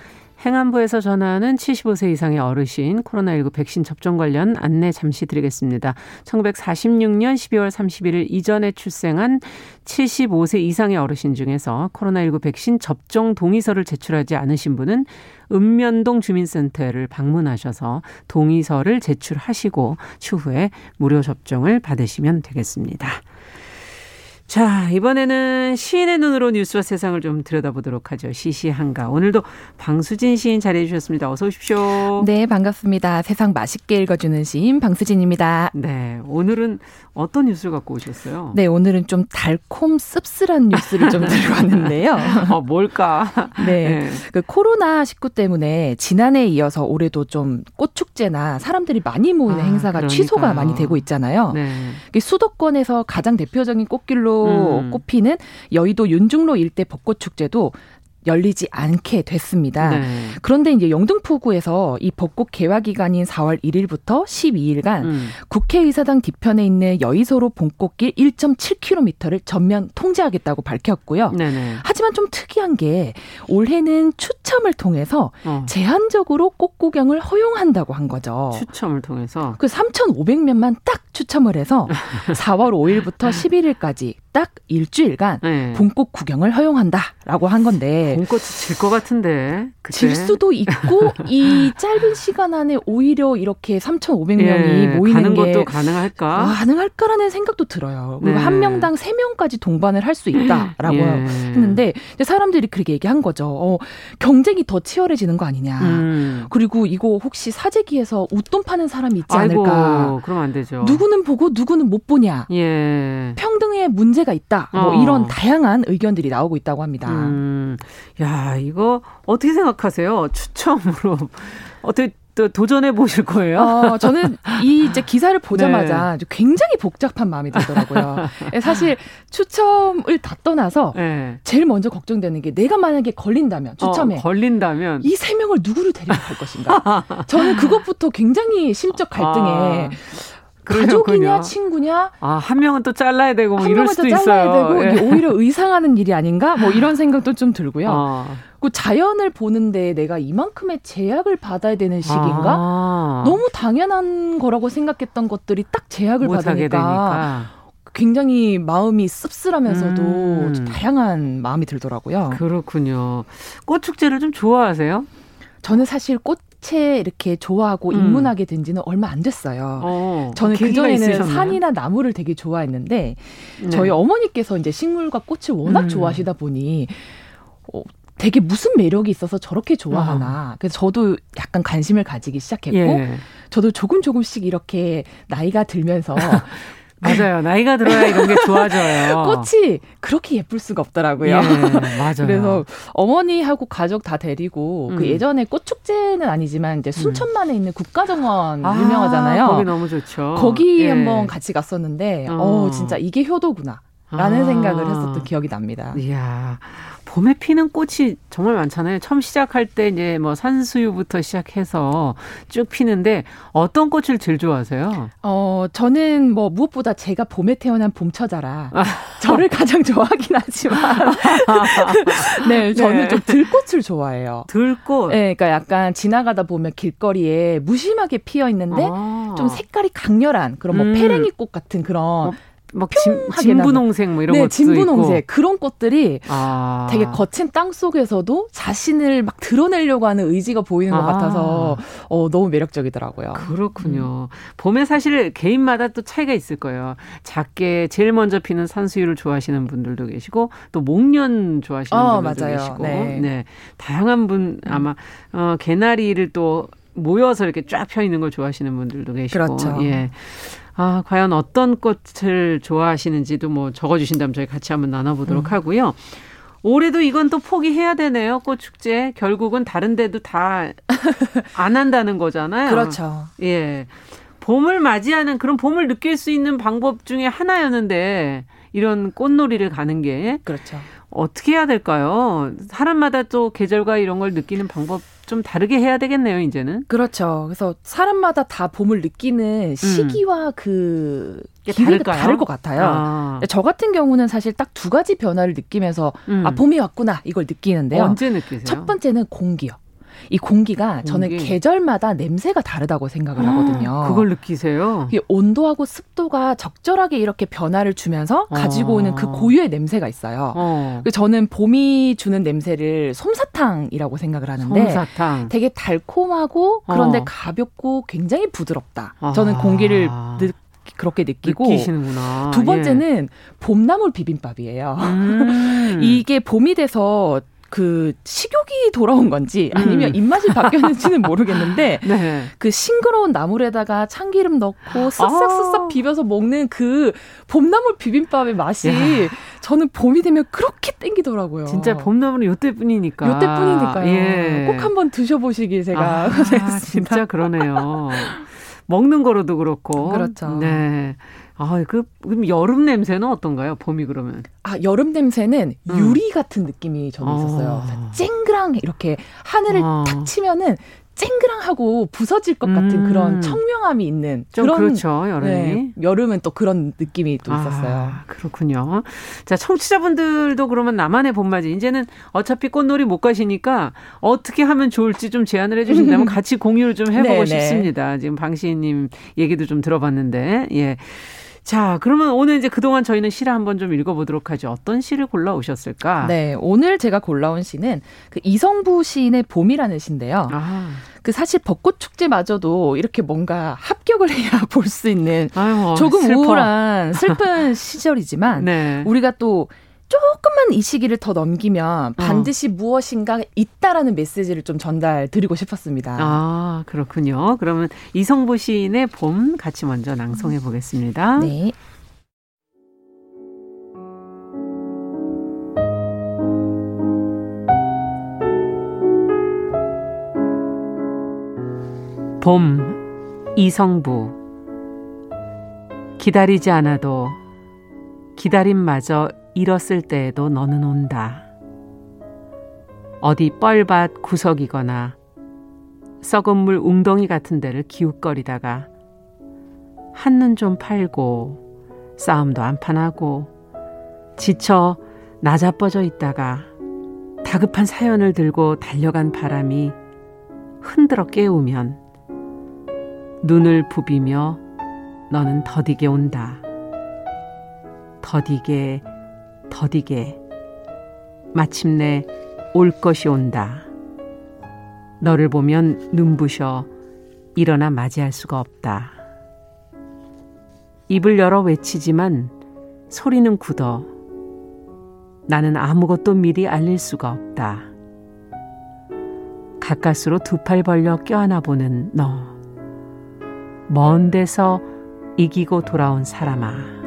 행안부에서 전하는 75세 이상의 어르신 코로나19 백신 접종 관련 안내 잠시 드리겠습니다. 1946년 12월 31일 이전에 출생한 75세 이상의 어르신 중에서 코로나19 백신 접종 동의서를 제출하지 않으신 분은 읍면동 주민센터를 방문하셔서 동의서를 제출하시고 추후에 무료 접종을 받으시면 되겠습니다. 자, 이번에는 시인의 눈으로 뉴스와 세상을 좀 들여다보도록 하죠. 시시한가. 오늘도 방수진 시인 자리해 주셨습니다. 어서 오십시오. 네, 반갑습니다. 세상 맛있게 읽어주는 시인 방수진입니다. 네, 오늘은 어떤 뉴스를 갖고 오셨어요? 네, 오늘은 좀 달콤 씁쓸한 뉴스를 좀 들고 왔는데요. 어, 뭘까? 네. 네. 그 코로나19 때문에 지난해에 이어서 올해도 좀 꽃축제나 사람들이 많이 모이는 아, 행사가 그러니까요. 취소가 많이 되고 있잖아요. 네. 수도권에서 가장 대표적인 꽃길로 음. 꼽히는 여의도 윤중로 일대 벚꽃 축제도 열리지 않게 됐습니다. 네. 그런데 이제 영등포구에서 이 벚꽃 개화 기간인 4월 1일부터 12일간 음. 국회의사당 뒤편에 있는 여의소로 봄꽃길 1.7km를 전면 통제하겠다고 밝혔고요. 네네. 하지만 좀 특이한 게 올해는 추첨을 통해서 어. 제한적으로 꽃 구경을 허용한다고 한 거죠. 추첨을 통해서 그 3,500명만 딱 추첨을 해서 4월 5일부터 11일까지 딱 일주일간 네. 봄꽃 구경을 허용한다라고 한 건데 봄꽃이 질 것 같은데 그때? 질 수도 있고 이 짧은 시간 안에 오히려 이렇게 3,500명이 예, 모이는 가는 게 것도 가능할까? 와, 가능할까라는 생각도 들어요. 그리고 네. 한 명당 3명까지 동반을 할 수 있다라고 예. 했는데 사람들이 그렇게 얘기한 거죠. 어, 경쟁이 더 치열해지는 거 아니냐. 음. 그리고 이거 혹시 사재기에서 웃돈 파는 사람이 있지 않을까? 아이고, 그럼 안 되죠. 누구는 보고 누구는 못 보냐. 예. 평등의 문제 문제가 있다. 뭐 어. 이런 다양한 의견들이 나오고 있다고 합니다. 음, 야, 이거 어떻게 생각하세요? 추첨으로. 어떻게 또 도전해 보실 거예요? 어, 저는 이 이제 기사를 보자마자 네. 굉장히 복잡한 마음이 들더라고요. 예, 사실 추첨을 다 떠나서 네. 제일 먼저 걱정되는 게 내가 만약에 걸린다면 추첨에 어, 걸린다면 이 세 명을 누구를 데리고 갈 것인가? 저는 그것부터 굉장히 심적 갈등에 아. 가족이냐 친구냐 아 한 명은 또 잘라야 되고 뭐 이럴 수도 있어요. 되고 예. 오히려 의상하는 일이 아닌가 뭐 이런 생각도 좀 들고요. 아. 그 자연을 보는데 내가 이만큼의 제약을 받아야 되는 시기인가? 아. 너무 당연한 거라고 생각했던 것들이 딱 제약을 받으니까 되니까. 굉장히 마음이 씁쓸하면서도 음. 다양한 마음이 들더라고요. 그렇군요. 꽃 축제를 좀 좋아하세요? 저는 사실 꽃 채 이렇게 좋아하고 음. 입문하게 된 지는 얼마 안 됐어요. 어, 저는 그전에는 산이나 나무를 되게 좋아했는데 네. 저희 어머니께서 이제 식물과 꽃을 워낙 음. 좋아하시다 보니 어, 되게 무슨 매력이 있어서 저렇게 좋아하나. 어. 그래서 저도 약간 관심을 가지기 시작했고, 예. 저도 조금 조금씩 이렇게 나이가 들면서 맞아요. 나이가 들어야 이런 게 좋아져요. 꽃이 그렇게 예쁠 수가 없더라고요. 예, 맞아요. 그래서 어머니하고 가족 다 데리고 그 음. 그 예전에 꽃 축제는 아니지만 이제 순천만에 음. 있는 국가정원 아, 유명하잖아요. 거기 너무 좋죠. 거기 예. 한번 같이 갔었는데 어, 어 진짜 이게 효도구나. 라는 아. 생각을 했었던 기억이 납니다. 이야. 봄에 피는 꽃이 정말 많잖아요. 처음 시작할 때 이제 뭐 산수유부터 시작해서 쭉 피는데 어떤 꽃을 제일 좋아하세요? 어, 저는 뭐 무엇보다 제가 봄에 태어난 봄처자라 저를 가장 좋아하긴 하지만 네, 저는 네. 좀 들꽃을 좋아해요. 들꽃. 네, 그러니까 약간 지나가다 보면 길거리에 무심하게 피어 있는데 아. 좀 색깔이 강렬한 그런 뭐 음. 페랭이 꽃 같은 그런 어. 막 진, 부농색 뭐 이런 네, 것도 있고. 그런 꽃들이 아. 되게 거친 땅 속에서도 자신을 막 드러내려고 하는 의지가 보이는 것 아. 같아서 어, 너무 매력적이더라고요. 그렇군요. 음. 봄에 사실 개인마다 또 차이가 있을 거예요. 작게 제일 먼저 피는 산수유를 좋아하시는 분들도 계시고 또 목련 좋아하시는 어, 분들도 맞아요. 계시고 네. 네. 다양한 분 아마 어, 개나리를 또 모여서 이렇게 쫙 펴 있는 걸 좋아하시는 분들도 계시고 그렇죠. 예. 아, 과연 어떤 꽃을 좋아하시는지도 뭐 적어주신다면 저희 같이 한번 나눠보도록 음. 하고요. 올해도 이건 또 포기해야 되네요. 꽃축제. 결국은 다른 데도 다 안 한다는 거잖아요. 그렇죠. 예. 봄을 맞이하는 그런 봄을 느낄 수 있는 방법 중에 하나였는데 이런 꽃놀이를 가는 게 그렇죠. 어떻게 해야 될까요? 사람마다 또 계절과 이런 걸 느끼는 방법 좀 다르게 해야 되겠네요, 이제는. 그렇죠. 그래서 사람마다 다 봄을 느끼는 시기와 음. 그 다를까요? 다를 것 같아요. 아. 저 같은 경우는 사실 딱 두 가지 변화를 느끼면서 음. 아 봄이 왔구나 이걸 느끼는데요. 언제 느끼세요? 첫 번째는 공기요. 이 공기가 저는 공기. 계절마다 냄새가 다르다고 생각을 하거든요. 그걸 느끼세요? 온도하고 습도가 적절하게 이렇게 변화를 주면서 가지고 오는 그 어. 고유의 냄새가 있어요. 어. 저는 봄이 주는 냄새를 솜사탕이라고 생각을 하는데 솜사탕. 되게 달콤하고 그런데 어. 가볍고 굉장히 부드럽다. 저는 공기를 느, 그렇게 느끼고 느끼시는구나. 두 번째는 예. 봄나물 비빔밥이에요. 음. 이게 봄이 돼서 그 식욕이 돌아온 건지 아니면 음. 입맛이 바뀌었는지는 모르겠는데 네. 그 싱그러운 나물에다가 참기름 넣고 쓱싹쓱싹 아. 비벼서 먹는 그 봄나물 비빔밥의 맛이 야. 저는 봄이 되면 그렇게 땡기더라고요. 진짜 봄나물은 요때뿐이니까. 요때뿐이니까요. 예. 꼭 한번 드셔보시길 제가 아, 진짜 그러네요. 먹는 거로도 그렇고. 그렇죠. 네. 아, 그, 그럼 여름 냄새는 어떤가요? 봄이 그러면? 아, 여름 냄새는 음. 유리 같은 느낌이 저는 있었어요. 아. 쨍그랑 이렇게 하늘을 아. 탁 치면은 쨍그랑하고 부서질 것 같은 음. 그런 청명함이 있는 그런 그렇죠 여름이 네, 여름은 또 그런 느낌이 또 있었어요. 아, 그렇군요. 자 청취자분들도 그러면 나만의 봄맞이 이제는 어차피 꽃놀이 못 가시니까 어떻게 하면 좋을지 좀 제안을 해주신다면 같이 공유를 좀 해보고 네, 네. 싶습니다. 지금 방시인님 얘기도 좀 들어봤는데 예. 자, 그러면 오늘 이제 그동안 저희는 시를 한번 좀 읽어보도록 하죠. 어떤 시를 골라 오셨을까? 네, 오늘 제가 골라온 시는 그 이성부 시인의 봄이라는 시인데요. 아. 그 사실 벚꽃 축제마저도 이렇게 뭔가 합격을 해야 볼 수 있는 아유, 조금 슬퍼. 우울한 슬픈 시절이지만 네. 우리가 또 조금만 이 시기를 더 넘기면 어. 반드시 어. 무엇인가 있다라는 메시지를 좀 전달 드리고 싶었습니다. 아, 그렇군요. 그러면 이성보 시인의 봄 같이 먼저 낭송해 보겠습니다. 네. 봄 이성부 기다리지 않아도 기다림마저 잃었을 때에도 너는 온다. 어디 뻘밭 구석이거나 썩은 물 웅덩이 같은 데를 기웃거리다가 한눈 좀 팔고 싸움도 안 판하고 지쳐 나자빠져 있다가 다급한 사연을 들고 달려간 바람이 흔들어 깨우면 눈을 부비며 너는 더디게 온다. 더디게 더디게 마침내 올 것이 온다. 너를 보면 눈부셔 일어나 맞이할 수가 없다. 입을 열어 외치지만 소리는 굳어 나는 아무것도 미리 알릴 수가 없다. 가까스로 두 팔 벌려 껴안아 보는 너. 먼 데서 이기고 돌아온 사람아.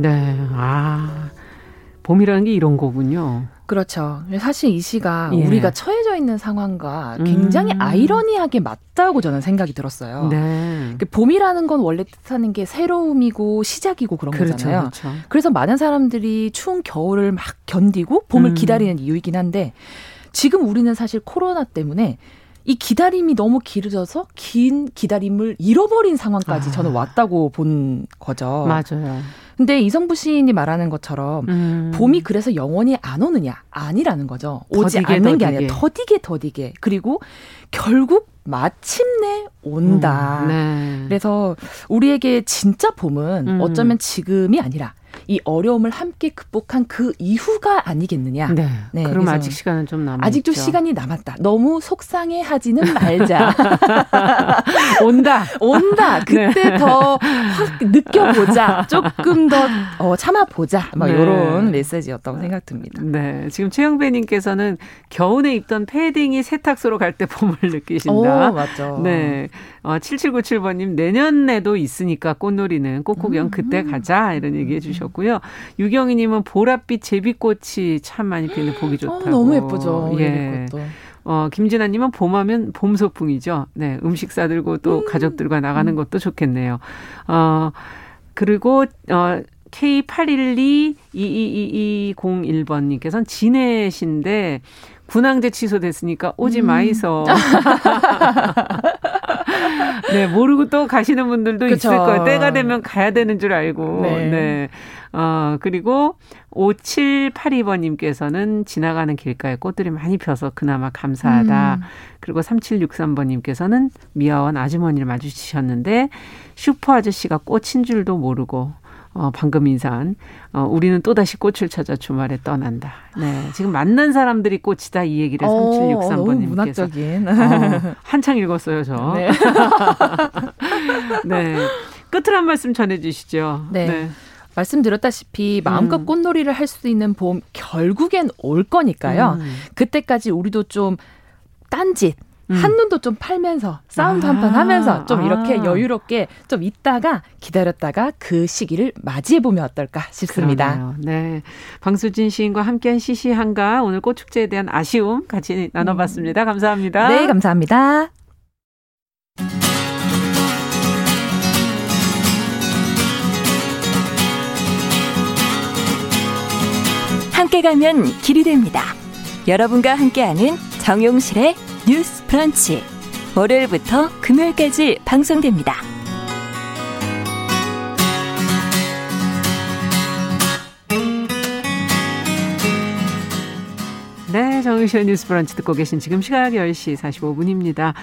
네. 아. 봄이라는 게 이런 거군요. 그렇죠. 사실 이 시가 예. 우리가 처해져 있는 상황과 굉장히 음. 아이러니하게 맞다고 저는 생각이 들었어요. 네. 그 봄이라는 건 원래 뜻하는 게 새로움이고 시작이고 그런 그렇죠, 거잖아요. 그렇죠. 그래서 많은 사람들이 추운 겨울을 막 견디고 봄을 음. 기다리는 이유이긴 한데 지금 우리는 사실 코로나 때문에 이 기다림이 너무 길어져서 긴 기다림을 잃어버린 상황까지 아. 저는 왔다고 본 거죠. 맞아요. 근데 이성부 시인이 말하는 것처럼 음. 봄이 그래서 영원히 안 오느냐 아니라는 거죠. 오지 더디게, 않는 더디게. 게 아니라 더디게 더디게 그리고 결국 마침내 온다. 음, 네. 그래서 우리에게 진짜 봄은 음. 어쩌면 지금이 아니라 이 어려움을 함께 극복한 그 이후가 아니겠느냐. 네. 네 그럼 아직 시간은 좀 남았죠. 아직도 시간이 남았다. 너무 속상해하지는 말자. 온다. 온다. 그때 네. 더확 느껴보자. 조금 더 어, 참아보자. 막 네. 이런 메시지였다고 생각됩니다. 네. 지금 최영배님께서는 겨울에 입던 패딩이 세탁소로 갈 때 봄을 느끼신다. 오, 맞죠. 네. 어, 7797번님 내년에도 있으니까 꽃놀이는 꽃구경 음. 그때 가자 이런 얘기 해 주셨 주셨고요. 유경희님은 보랏빛 제비꽃이 참 많이 피는 보기 어, 좋다고. 어, 너무 예쁘죠. 예. 어, 김진아님은 봄하면 봄 소풍이죠. 네, 음식 싸들고 또 음. 가족들과 나가는 음. 것도 좋겠네요. 어, 그리고 어. K812-222201번님께서는 진해신데 군항제 취소됐으니까 오지 음. 마이소. 네, 모르고 또 가시는 분들도 그쵸. 있을 거예요. 때가 되면 가야 되는 줄 알고. 네. 네. 어, 그리고 5782번님께서는 지나가는 길가에 꽃들이 많이 펴서 그나마 감사하다. 음. 그리고 3763번님께서는 미아원 아주머니를 마주치셨는데 슈퍼 아저씨가 꽃인 줄도 모르고 어, 방금 인사한 어, 우리는 또다시 꽃을 찾아 주말에 떠난다. 네. 지금 만난 사람들이 꽃이다 이 얘기를 어, 3763번님께서. 문학적인. 어, 한창 읽었어요, 저. 네. 네. 끝을 한 말씀 전해 주시죠. 네. 네. 말씀드렸다시피 마음껏 음. 꽃놀이를 할 수 있는 봄 결국엔 올 거니까요. 음. 그때까지 우리도 좀 딴짓 음. 한눈도 좀 팔면서 사운드 아. 한판 하면서 좀 이렇게 아. 여유롭게 좀 있다가 기다렸다가 그 시기를 맞이해 보면 어떨까 싶습니다. 그러네요. 네. 방수진 시인과 함께한 시시한가 오늘 꽃축제에 대한 아쉬움 같이 나눠봤습니다. 감사합니다. 네, 감사합니다. 함께 가면 길이 됩니다. 여러분과 함께하는 정용실의 뉴스 브런치. 월요일부터 금요일까지 방송됩니다. 네, 정유실의 뉴스 브런치 듣고 계신 지금 시각 10시 45분입니다.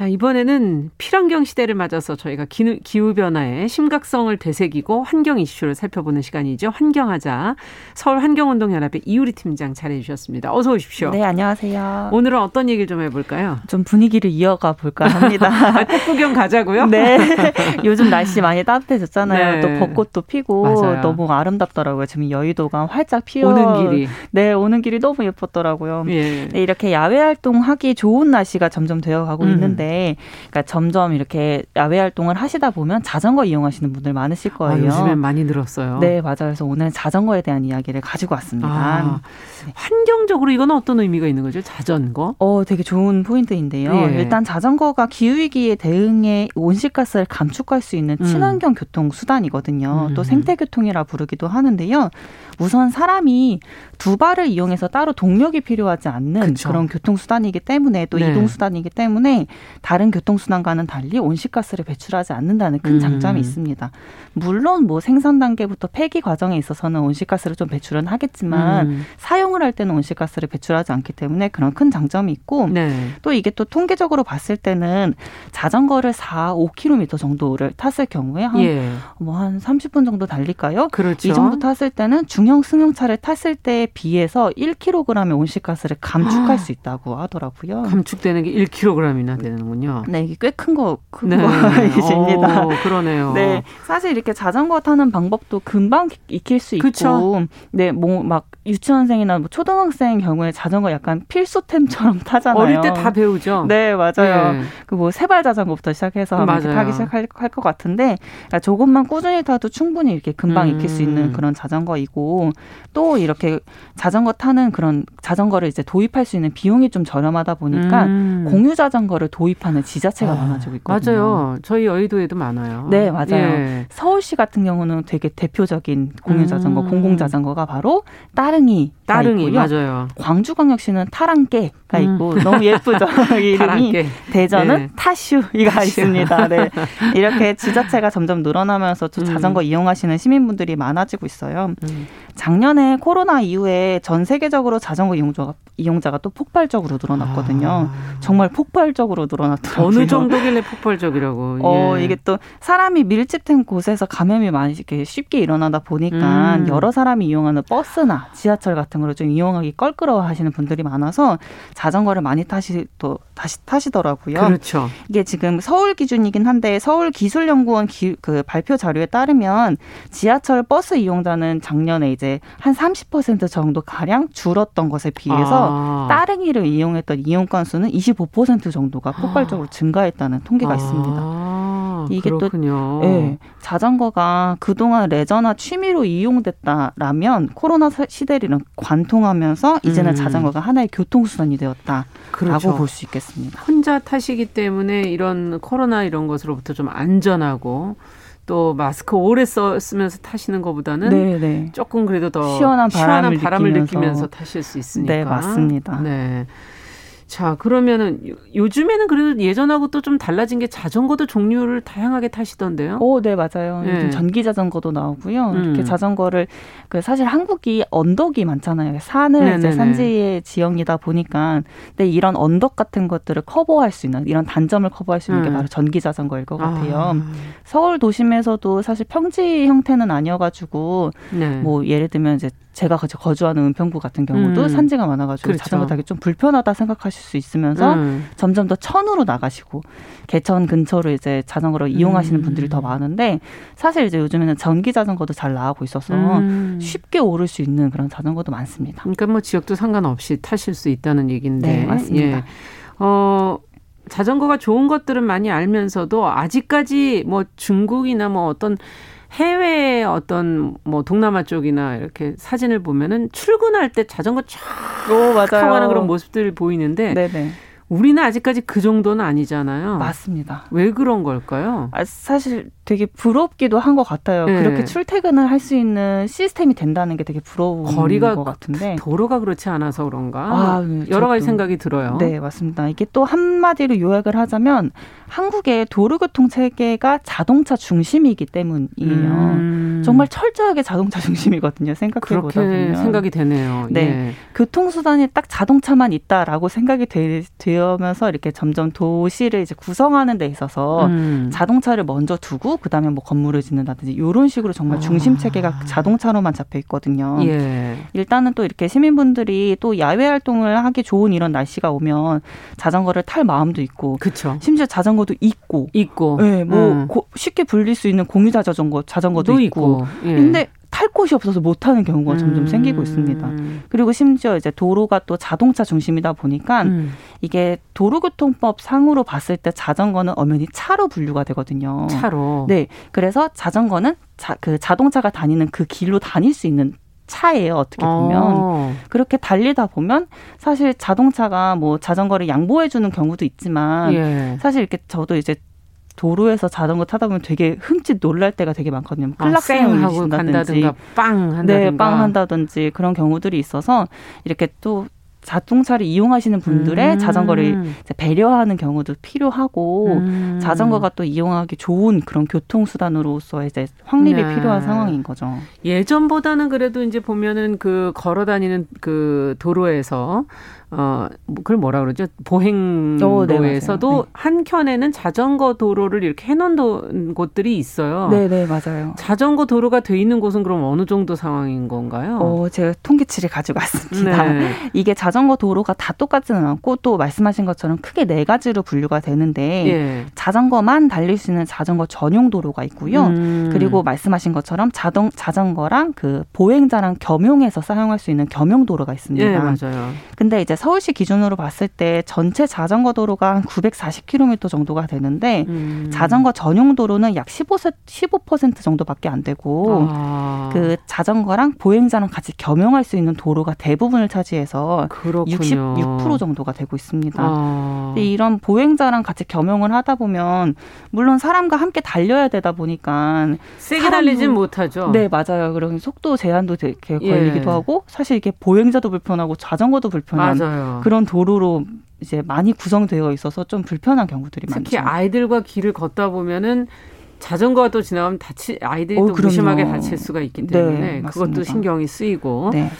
자, 이번에는 필환경 시대를 맞아서 저희가 기후 변화의 심각성을 되새기고 환경 이슈를 살펴보는 시간이죠. 환경하자. 서울 환경운동연합의 이유리 팀장 잘해 주셨습니다. 어서 오십시오. 네, 안녕하세요. 오늘은 어떤 얘기를 좀 해볼까요? 좀 분위기를 이어가 볼까 합니다. 꽃 구경 가자고요? 네. 요즘 날씨 많이 따뜻해졌잖아요. 네. 또 벚꽃도 피고 맞아요. 너무 아름답더라고요. 지금 여의도가 활짝 피어 오는 길이. 네, 오는 길이 너무 예뻤더라고요. 예. 네, 이렇게 야외 활동하기 좋은 날씨가 점점 되어가고 음. 있는데 있는데 그러니까 점점 이렇게 야외 활동을 하시다 보면 자전거 이용하시는 분들 많으실 거예요. 아, 요즘엔 많이 늘었어요. 네, 맞아요. 그래서 오늘 자전거에 대한 이야기를 가지고 왔습니다. 아, 네. 환경적으로 이건 어떤 의미가 있는 거죠? 자전거? 어, 되게 좋은 포인트인데요. 예. 일단 자전거가 기후 위기에 대응해 온실가스를 감축할 수 있는 음. 친환경 음. 교통 수단이거든요. 음. 또 생태 교통이라 부르기도 하는데요. 우선 사람이 두 발을 이용해서 따로 동력이 필요하지 않는 그쵸. 그런 교통수단이기 때문에 또 네. 이동수단이기 때문에 다른 교통수단과는 달리 온실가스를 배출하지 않는다는 큰 음. 장점이 있습니다. 물론 뭐 생산 단계부터 폐기 과정에 있어서는 온실가스를 좀 배출은 하겠지만 음. 사용을 할 때는 온실가스를 배출하지 않기 때문에 그런 큰 장점이 있고 네. 또 이게 또 통계적으로 봤을 때는 자전거를 4, 5km 정도를 탔을 경우에 한 예. 뭐 한 30분 정도 달릴까요? 그렇죠. 이 정도 탔을 때는 중형 승용차를 탔을 때에 비해서 1kg의 온실가스를 감축할 아. 수 있다고 하더라고요. 감축되는 게 1kg이나 되는군요. 네, 이게 꽤 큰 거, 큰 네. 거이십니다. 그러네요. 네, 사실 이렇게 자전거 타는 방법도 금방 익힐 수 있고, 그쵸? 네, 뭐 막 유치원생이나 뭐 초등학생 경우에 자전거 약간 필수템처럼 타잖아요. 어릴 때 다 배우죠. 네, 맞아요. 네. 그뭐 세발 자전거부터 시작해서 타기 시작할 것 같은데 그러니까 조금만 꾸준히 타도 충분히 이렇게 금방 음. 익힐 수 있는 그런 자전거이고 또 이렇게 자전거 타는 그런 자전거를 이제 도입할 수 있는 비용이 좀 저렴하다 보니까 음. 공유 자전거를 도입하는 지자체가 아, 많아지고 있거든요. 맞아요. 저희 여의도에도 많아요. 네, 맞아요. 예. 서울시 같은 경우는 되게 대표적인 공유 자전거, 음. 공공 자전거가 바로 따릉이 따릉이 있고요. 맞아요. 광주광역시는 타랑깨가 음. 있고 너무 예쁘죠. 이름이 대전은 네. 타슈이가 있습니다. 네. 이렇게 지자체가 점점 늘어나면서 또 음. 자전거 이용하시는 시민분들이 많아지고 있어요. 음. 작년에 코로나 이후에 전 세계적으로 자전거 이용자가 이용자가 또 폭발적으로 늘어났거든요. 아. 정말 폭발적으로 늘어났더라고요. 어느 정도길래 폭발적이라고? 어, 예. 이게 또 사람이 밀집된 곳에서 감염이 많이 이렇게 쉽게 일어나다 보니까 음. 여러 사람이 이용하는 버스나 지하철 같은 거를 좀 이용하기 껄끄러워 하시는 분들이 많아서 자전거를 많이 타시 또 다시 타시더라고요. 그렇죠. 이게 지금 서울 기준이긴 한데 서울 기술연구원 기, 그 발표 자료에 따르면 지하철 버스 이용자는 작년에 이제 한 30% 정도 가량 줄었던 것에 비해서 아. 따릉이를 이용했던 이용 건수는 25% 정도가 폭발적으로 아. 증가했다는 통계가 아. 있습니다. 이게 그렇군요. 또 예, 자전거가 그동안 레저나 취미로 이용됐다라면 코로나 시대를 관통하면서 이제는 음. 자전거가 하나의 교통수단이 되었다라고 그렇죠. 볼수 있겠습니다. 혼자 타시기 때문에 이런 코로나 이런 것으로부터 좀 안전하고 또 마스크 오래 써, 쓰면서 타시는 것보다는 네네. 네. 조금 그래도 더 시원한 바람을, 시원한 바람을 느끼면서. 느끼면서 타실 수 있으니까. 네, 맞습니다. 네. 자, 그러면은 요즘에는 그래도 예전하고 또 좀 달라진 게 자전거도 종류를 다양하게 타시던데요? 오, 네, 맞아요. 네. 전기 자전거도 나오고요. 음. 이렇게 자전거를 그 사실 한국이 언덕이 많잖아요. 산을 네네네. 이제 산지의 지형이다 보니까 근데 이런 언덕 같은 것들을 커버할 수 있는 이런 단점을 커버할 수 있는 음. 게 바로 전기 자전거일 것 같아요. 아. 서울 도심에서도 사실 평지 형태는 아니어 가지고 네. 뭐 예를 들면 이제 제가 거주하는 은평구 같은 경우도 음. 산지가 많아가지고 그렇죠. 자전거 타기 좀 불편하다 생각하실 수 있으면서 음. 점점 더 천으로 나가시고 개천 근처로 이제 자전거를 음. 이용하시는 분들이 더 많은데 사실 이제 요즘에는 전기 자전거도 잘 나가고 있어서 음. 쉽게 오를 수 있는 그런 자전거도 많습니다. 그러니까 뭐 지역도 상관없이 타실 수 있다는 얘기인데. 네, 맞습니다. 예. 어, 자전거가 좋은 것들은 많이 알면서도 아직까지 뭐 중국이나 뭐 어떤 해외 어떤 뭐 동남아 쪽이나 이렇게 사진을 보면은 출근할 때 자전거 쫙 오, 맞아요. 가는 그런 모습들이 보이는데 네네. 우리는 아직까지 그 정도는 아니잖아요. 맞습니다. 왜 그런 걸까요? 아, 사실 되게 부럽기도 한 것 같아요. 네. 그렇게 출퇴근을 할 수 있는 시스템이 된다는 게 되게 부러운 거리가 것 같은데 도로가 그렇지 않아서 그런가 아, 네, 여러 가지 생각이 들어요. 네, 맞습니다. 이게 또 한마디로 요약을 하자면 한국의 도로교통 체계가 자동차 중심이기 때문이에요. 음. 정말 철저하게 자동차 중심이거든요. 생각해 보다 보면 생각이 되네요. 네, 예. 교통수단이 딱 자동차만 있다라고 생각이 되, 되면서 이렇게 점점 도시를 이제 구성하는 데 있어서 음. 자동차를 먼저 두고 그다음에 뭐 건물을 짓는다든지 이런 식으로 정말 아. 중심 체계가 아. 자동차로만 잡혀 있거든요. 예. 일단은 또 이렇게 시민분들이 또 야외 활동을 하기 좋은 이런 날씨가 오면 자전거를 탈 마음도 있고 그쵸. 심지어 자전거도 있고 있고 네, 뭐 음. 고, 쉽게 불릴 수 있는 공유자 자전거 자전거도 있고. 있고. 예. 근데 탈 곳이 없어서 못 타는 경우가 점점 음. 생기고 있습니다. 그리고 심지어 이제 도로가 또 자동차 중심이다 보니까 음. 이게 도로교통법 상으로 봤을 때 자전거는 엄연히 차로 분류가 되거든요. 차로. 네. 그래서 자전거는 자, 그 자동차가 다니는 그 길로 다닐 수 있는 차예요 어떻게 보면 어. 그렇게 달리다 보면 사실 자동차가 뭐 자전거를 양보해 주는 경우도 있지만 예. 사실 이렇게 저도 이제 도로에서 자전거 타다 보면 되게 흠칫 놀랄 때가 되게 많거든요. 클락션 아, 하고 간다든가 빵 한다든가 네, 빵 한다든지 그런 경우들이 있어서 이렇게 또 자동차를 이용하시는 분들의 음. 자전거를 배려하는 경우도 필요하고 음. 자전거가 또 이용하기 좋은 그런 교통 수단으로서 이제 확립이 네. 필요한 상황인 거죠. 예전보다는 그래도 이제 보면은 그 걸어 다니는 그 도로에서 어, 뭐 그걸 뭐라 그러죠? 보행로에서도 어, 네, 네. 한 켠에는 자전거 도로를 이렇게 해놓은 곳들이 있어요. 네, 네, 맞아요. 자전거 도로가 돼 있는 곳은 그럼 어느 정도 상황인 건가요? 어, 제가 통계치를 가지고 왔습니다. 네. 이게 자 전거 도로가 다 똑같지는 않고 또 말씀하신 것처럼 크게 네 가지로 분류가 되는데 예. 자전거만 달릴 수 있는 자전거 전용 도로가 있고요. 음. 그리고 말씀하신 것처럼 자동 자전거랑 그 보행자랑 겸용해서 사용할 수 있는 겸용 도로가 있습니다. 네, 맞아요. 근데 이제 서울시 기준으로 봤을 때 전체 자전거 도로가 한 940km 정도가 되는데 음. 자전거 전용 도로는 약 15, 15% 정도밖에 안 되고 아. 그 자전거랑 보행자랑 같이 겸용할 수 있는 도로가 대부분을 차지해서 그렇군요. 66% 정도가 되고 있습니다. 아. 이런 보행자랑 같이 겸용을 하다 보면 물론 사람과 함께 달려야 되다 보니까 세게 달리진 못하죠. 네, 맞아요. 그런 속도 제한도 되게 걸리기도 예. 하고 사실 이게 보행자도 불편하고 자전거도 불편한 맞아요. 그런 도로로 이제 많이 구성되어 있어서 좀 불편한 경우들이 특히 많죠. 특히 아이들과 길을 걷다 보면은 자전거가 또 지나가면 다치 아이들이 어, 또 그럼요. 무심하게 다칠 수가 있기 때문에 네, 그것도 신경이 쓰이고 네.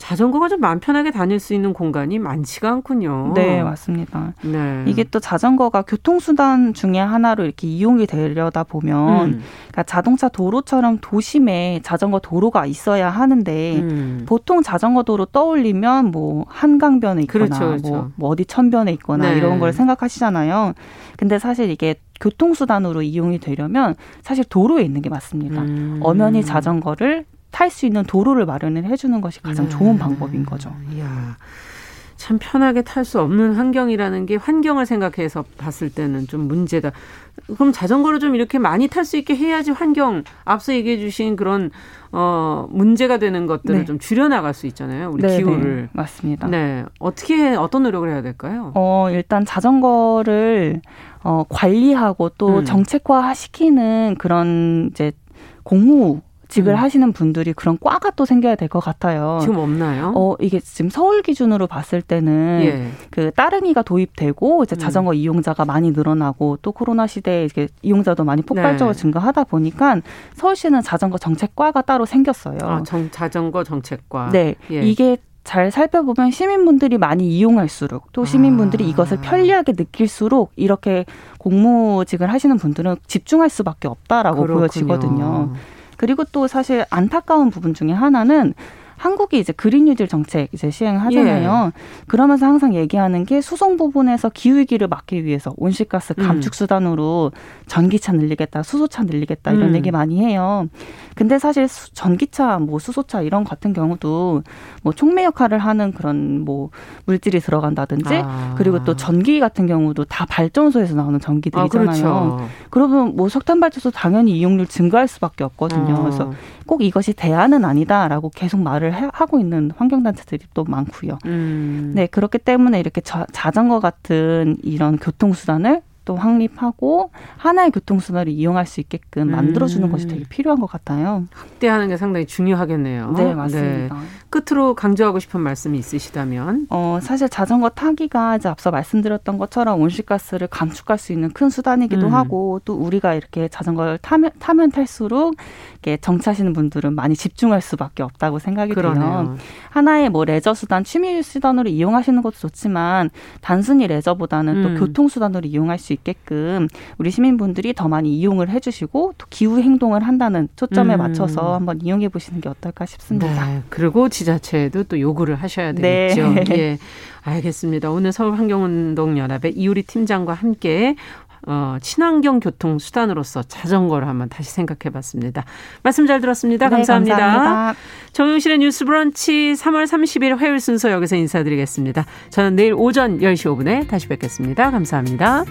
자전거가 좀 마음 편하게 다닐 수 있는 공간이 많지가 않군요. 네, 맞습니다. 네. 이게 또 자전거가 교통수단 중에 하나로 이렇게 이용이 되려다 보면, 음. 그러니까 자동차 도로처럼 도심에 자전거 도로가 있어야 하는데, 음. 보통 자전거 도로 떠올리면 뭐 한강변에 있거나, 그렇죠, 그렇죠. 뭐, 뭐, 어디 천변에 있거나 네. 이런 걸 생각하시잖아요. 근데 사실 이게 교통수단으로 이용이 되려면 사실 도로에 있는 게 맞습니다. 음. 엄연히 자전거를 탈 수 있는 도로를 마련을 해주는 것이 가장 네. 좋은 방법인 거죠. 이야. 참 편하게 탈 수 없는 환경이라는 게 환경을 생각해서 봤을 때는 좀 문제다. 그럼 자전거를 좀 이렇게 많이 탈 수 있게 해야지 환경 앞서 얘기해 주신 그런 어 문제가 되는 것들을 네. 좀 줄여 나갈 수 있잖아요. 우리 네, 기후를. 네. 맞습니다. 네. 어떻게 어떤 노력을 해야 될까요? 어, 일단 자전거를 어 관리하고 또 음. 정책화 시키는 그런 이제 공무 직을 음. 하시는 분들이 그런 과가 또 생겨야 될 것 같아요. 지금 없나요? 어 이게 지금 서울 기준으로 봤을 때는 예. 그 따릉이가 도입되고 이제 음. 자전거 음. 이용자가 많이 늘어나고 또 코로나 시대에 이게 이용자도 많이 폭발적으로 네. 증가하다 보니까 서울시는 자전거 정책과가 따로 생겼어요. 아, 정, 자전거 정책과. 네, 예. 이게 잘 살펴보면 시민분들이 많이 이용할수록 또 시민분들이 아. 이것을 편리하게 느낄수록 이렇게 공무직을 하시는 분들은 집중할 수밖에 없다라고 그렇군요. 보여지거든요. 그리고 또 사실 안타까운 부분 중에 하나는 한국이 이제 그린 뉴딜 정책 이제 시행하잖아요. 예. 그러면서 항상 얘기하는 게 수송 부분에서 기후 위기를 막기 위해서 온실가스 음. 감축 수단으로 전기차 늘리겠다, 수소차 늘리겠다 이런 음. 얘기 많이 해요. 근데 사실 전기차, 뭐 수소차 이런 같은 경우도 뭐 촉매 역할을 하는 그런 뭐 물질이 들어간다든지 아. 그리고 또 전기 같은 경우도 다 발전소에서 나오는 전기들이잖아요. 아, 그렇죠. 그러면 뭐 석탄 발전소 당연히 이용률 증가할 수밖에 없거든요. 어. 그래서 꼭 이것이 대안은 아니다라고 계속 말을 해, 하고 있는 환경단체들이 또 많고요. 음. 네, 그렇기 때문에 이렇게 자, 자전거 같은 이런 교통수단을 또 확립하고 하나의 교통수단을 이용할 수 있게끔 만들어주는 음. 것이 되게 필요한 것 같아요. 확대하는 게 상당히 중요하겠네요. 네, 맞습니다. 네. 끝으로 강조하고 싶은 말씀이 있으시다면? 어, 사실 자전거 타기가 이제 앞서 말씀드렸던 것처럼 온실가스를 감축할 수 있는 큰 수단이기도 음. 하고 또 우리가 이렇게 자전거를 타면, 타면 탈수록 이렇게 정차하시는 분들은 많이 집중할 수밖에 없다고 생각이 그러네요. 돼요. 하나의 뭐 레저 수단, 취미 수단으로 이용하시는 것도 좋지만 단순히 레저보다는 음. 또 교통 수단으로 이용할 수 있게끔 우리 시민분들이 더 많이 이용을 해주시고 또 기후 행동을 한다는 초점에 음. 맞춰서 한번 이용해 보시는 게 어떨까 싶습니다. 네. 그리고 지자체에도 또 요구를 하셔야 되겠죠. 네. 예. 알겠습니다. 오늘 서울 환경운동연합의 이우리 팀장과 함께 어, 친환경 교통 수단으로서 자전거를 한번 다시 생각해 봤습니다. 말씀 잘 들었습니다. 네, 감사합니다. 감사합니다. 정용실의 뉴스 브런치 3월 30일 화요일 순서 여기서 인사드리겠습니다. 저는 내일 오전 10시 5분에 다시 뵙겠습니다. 감사합니다.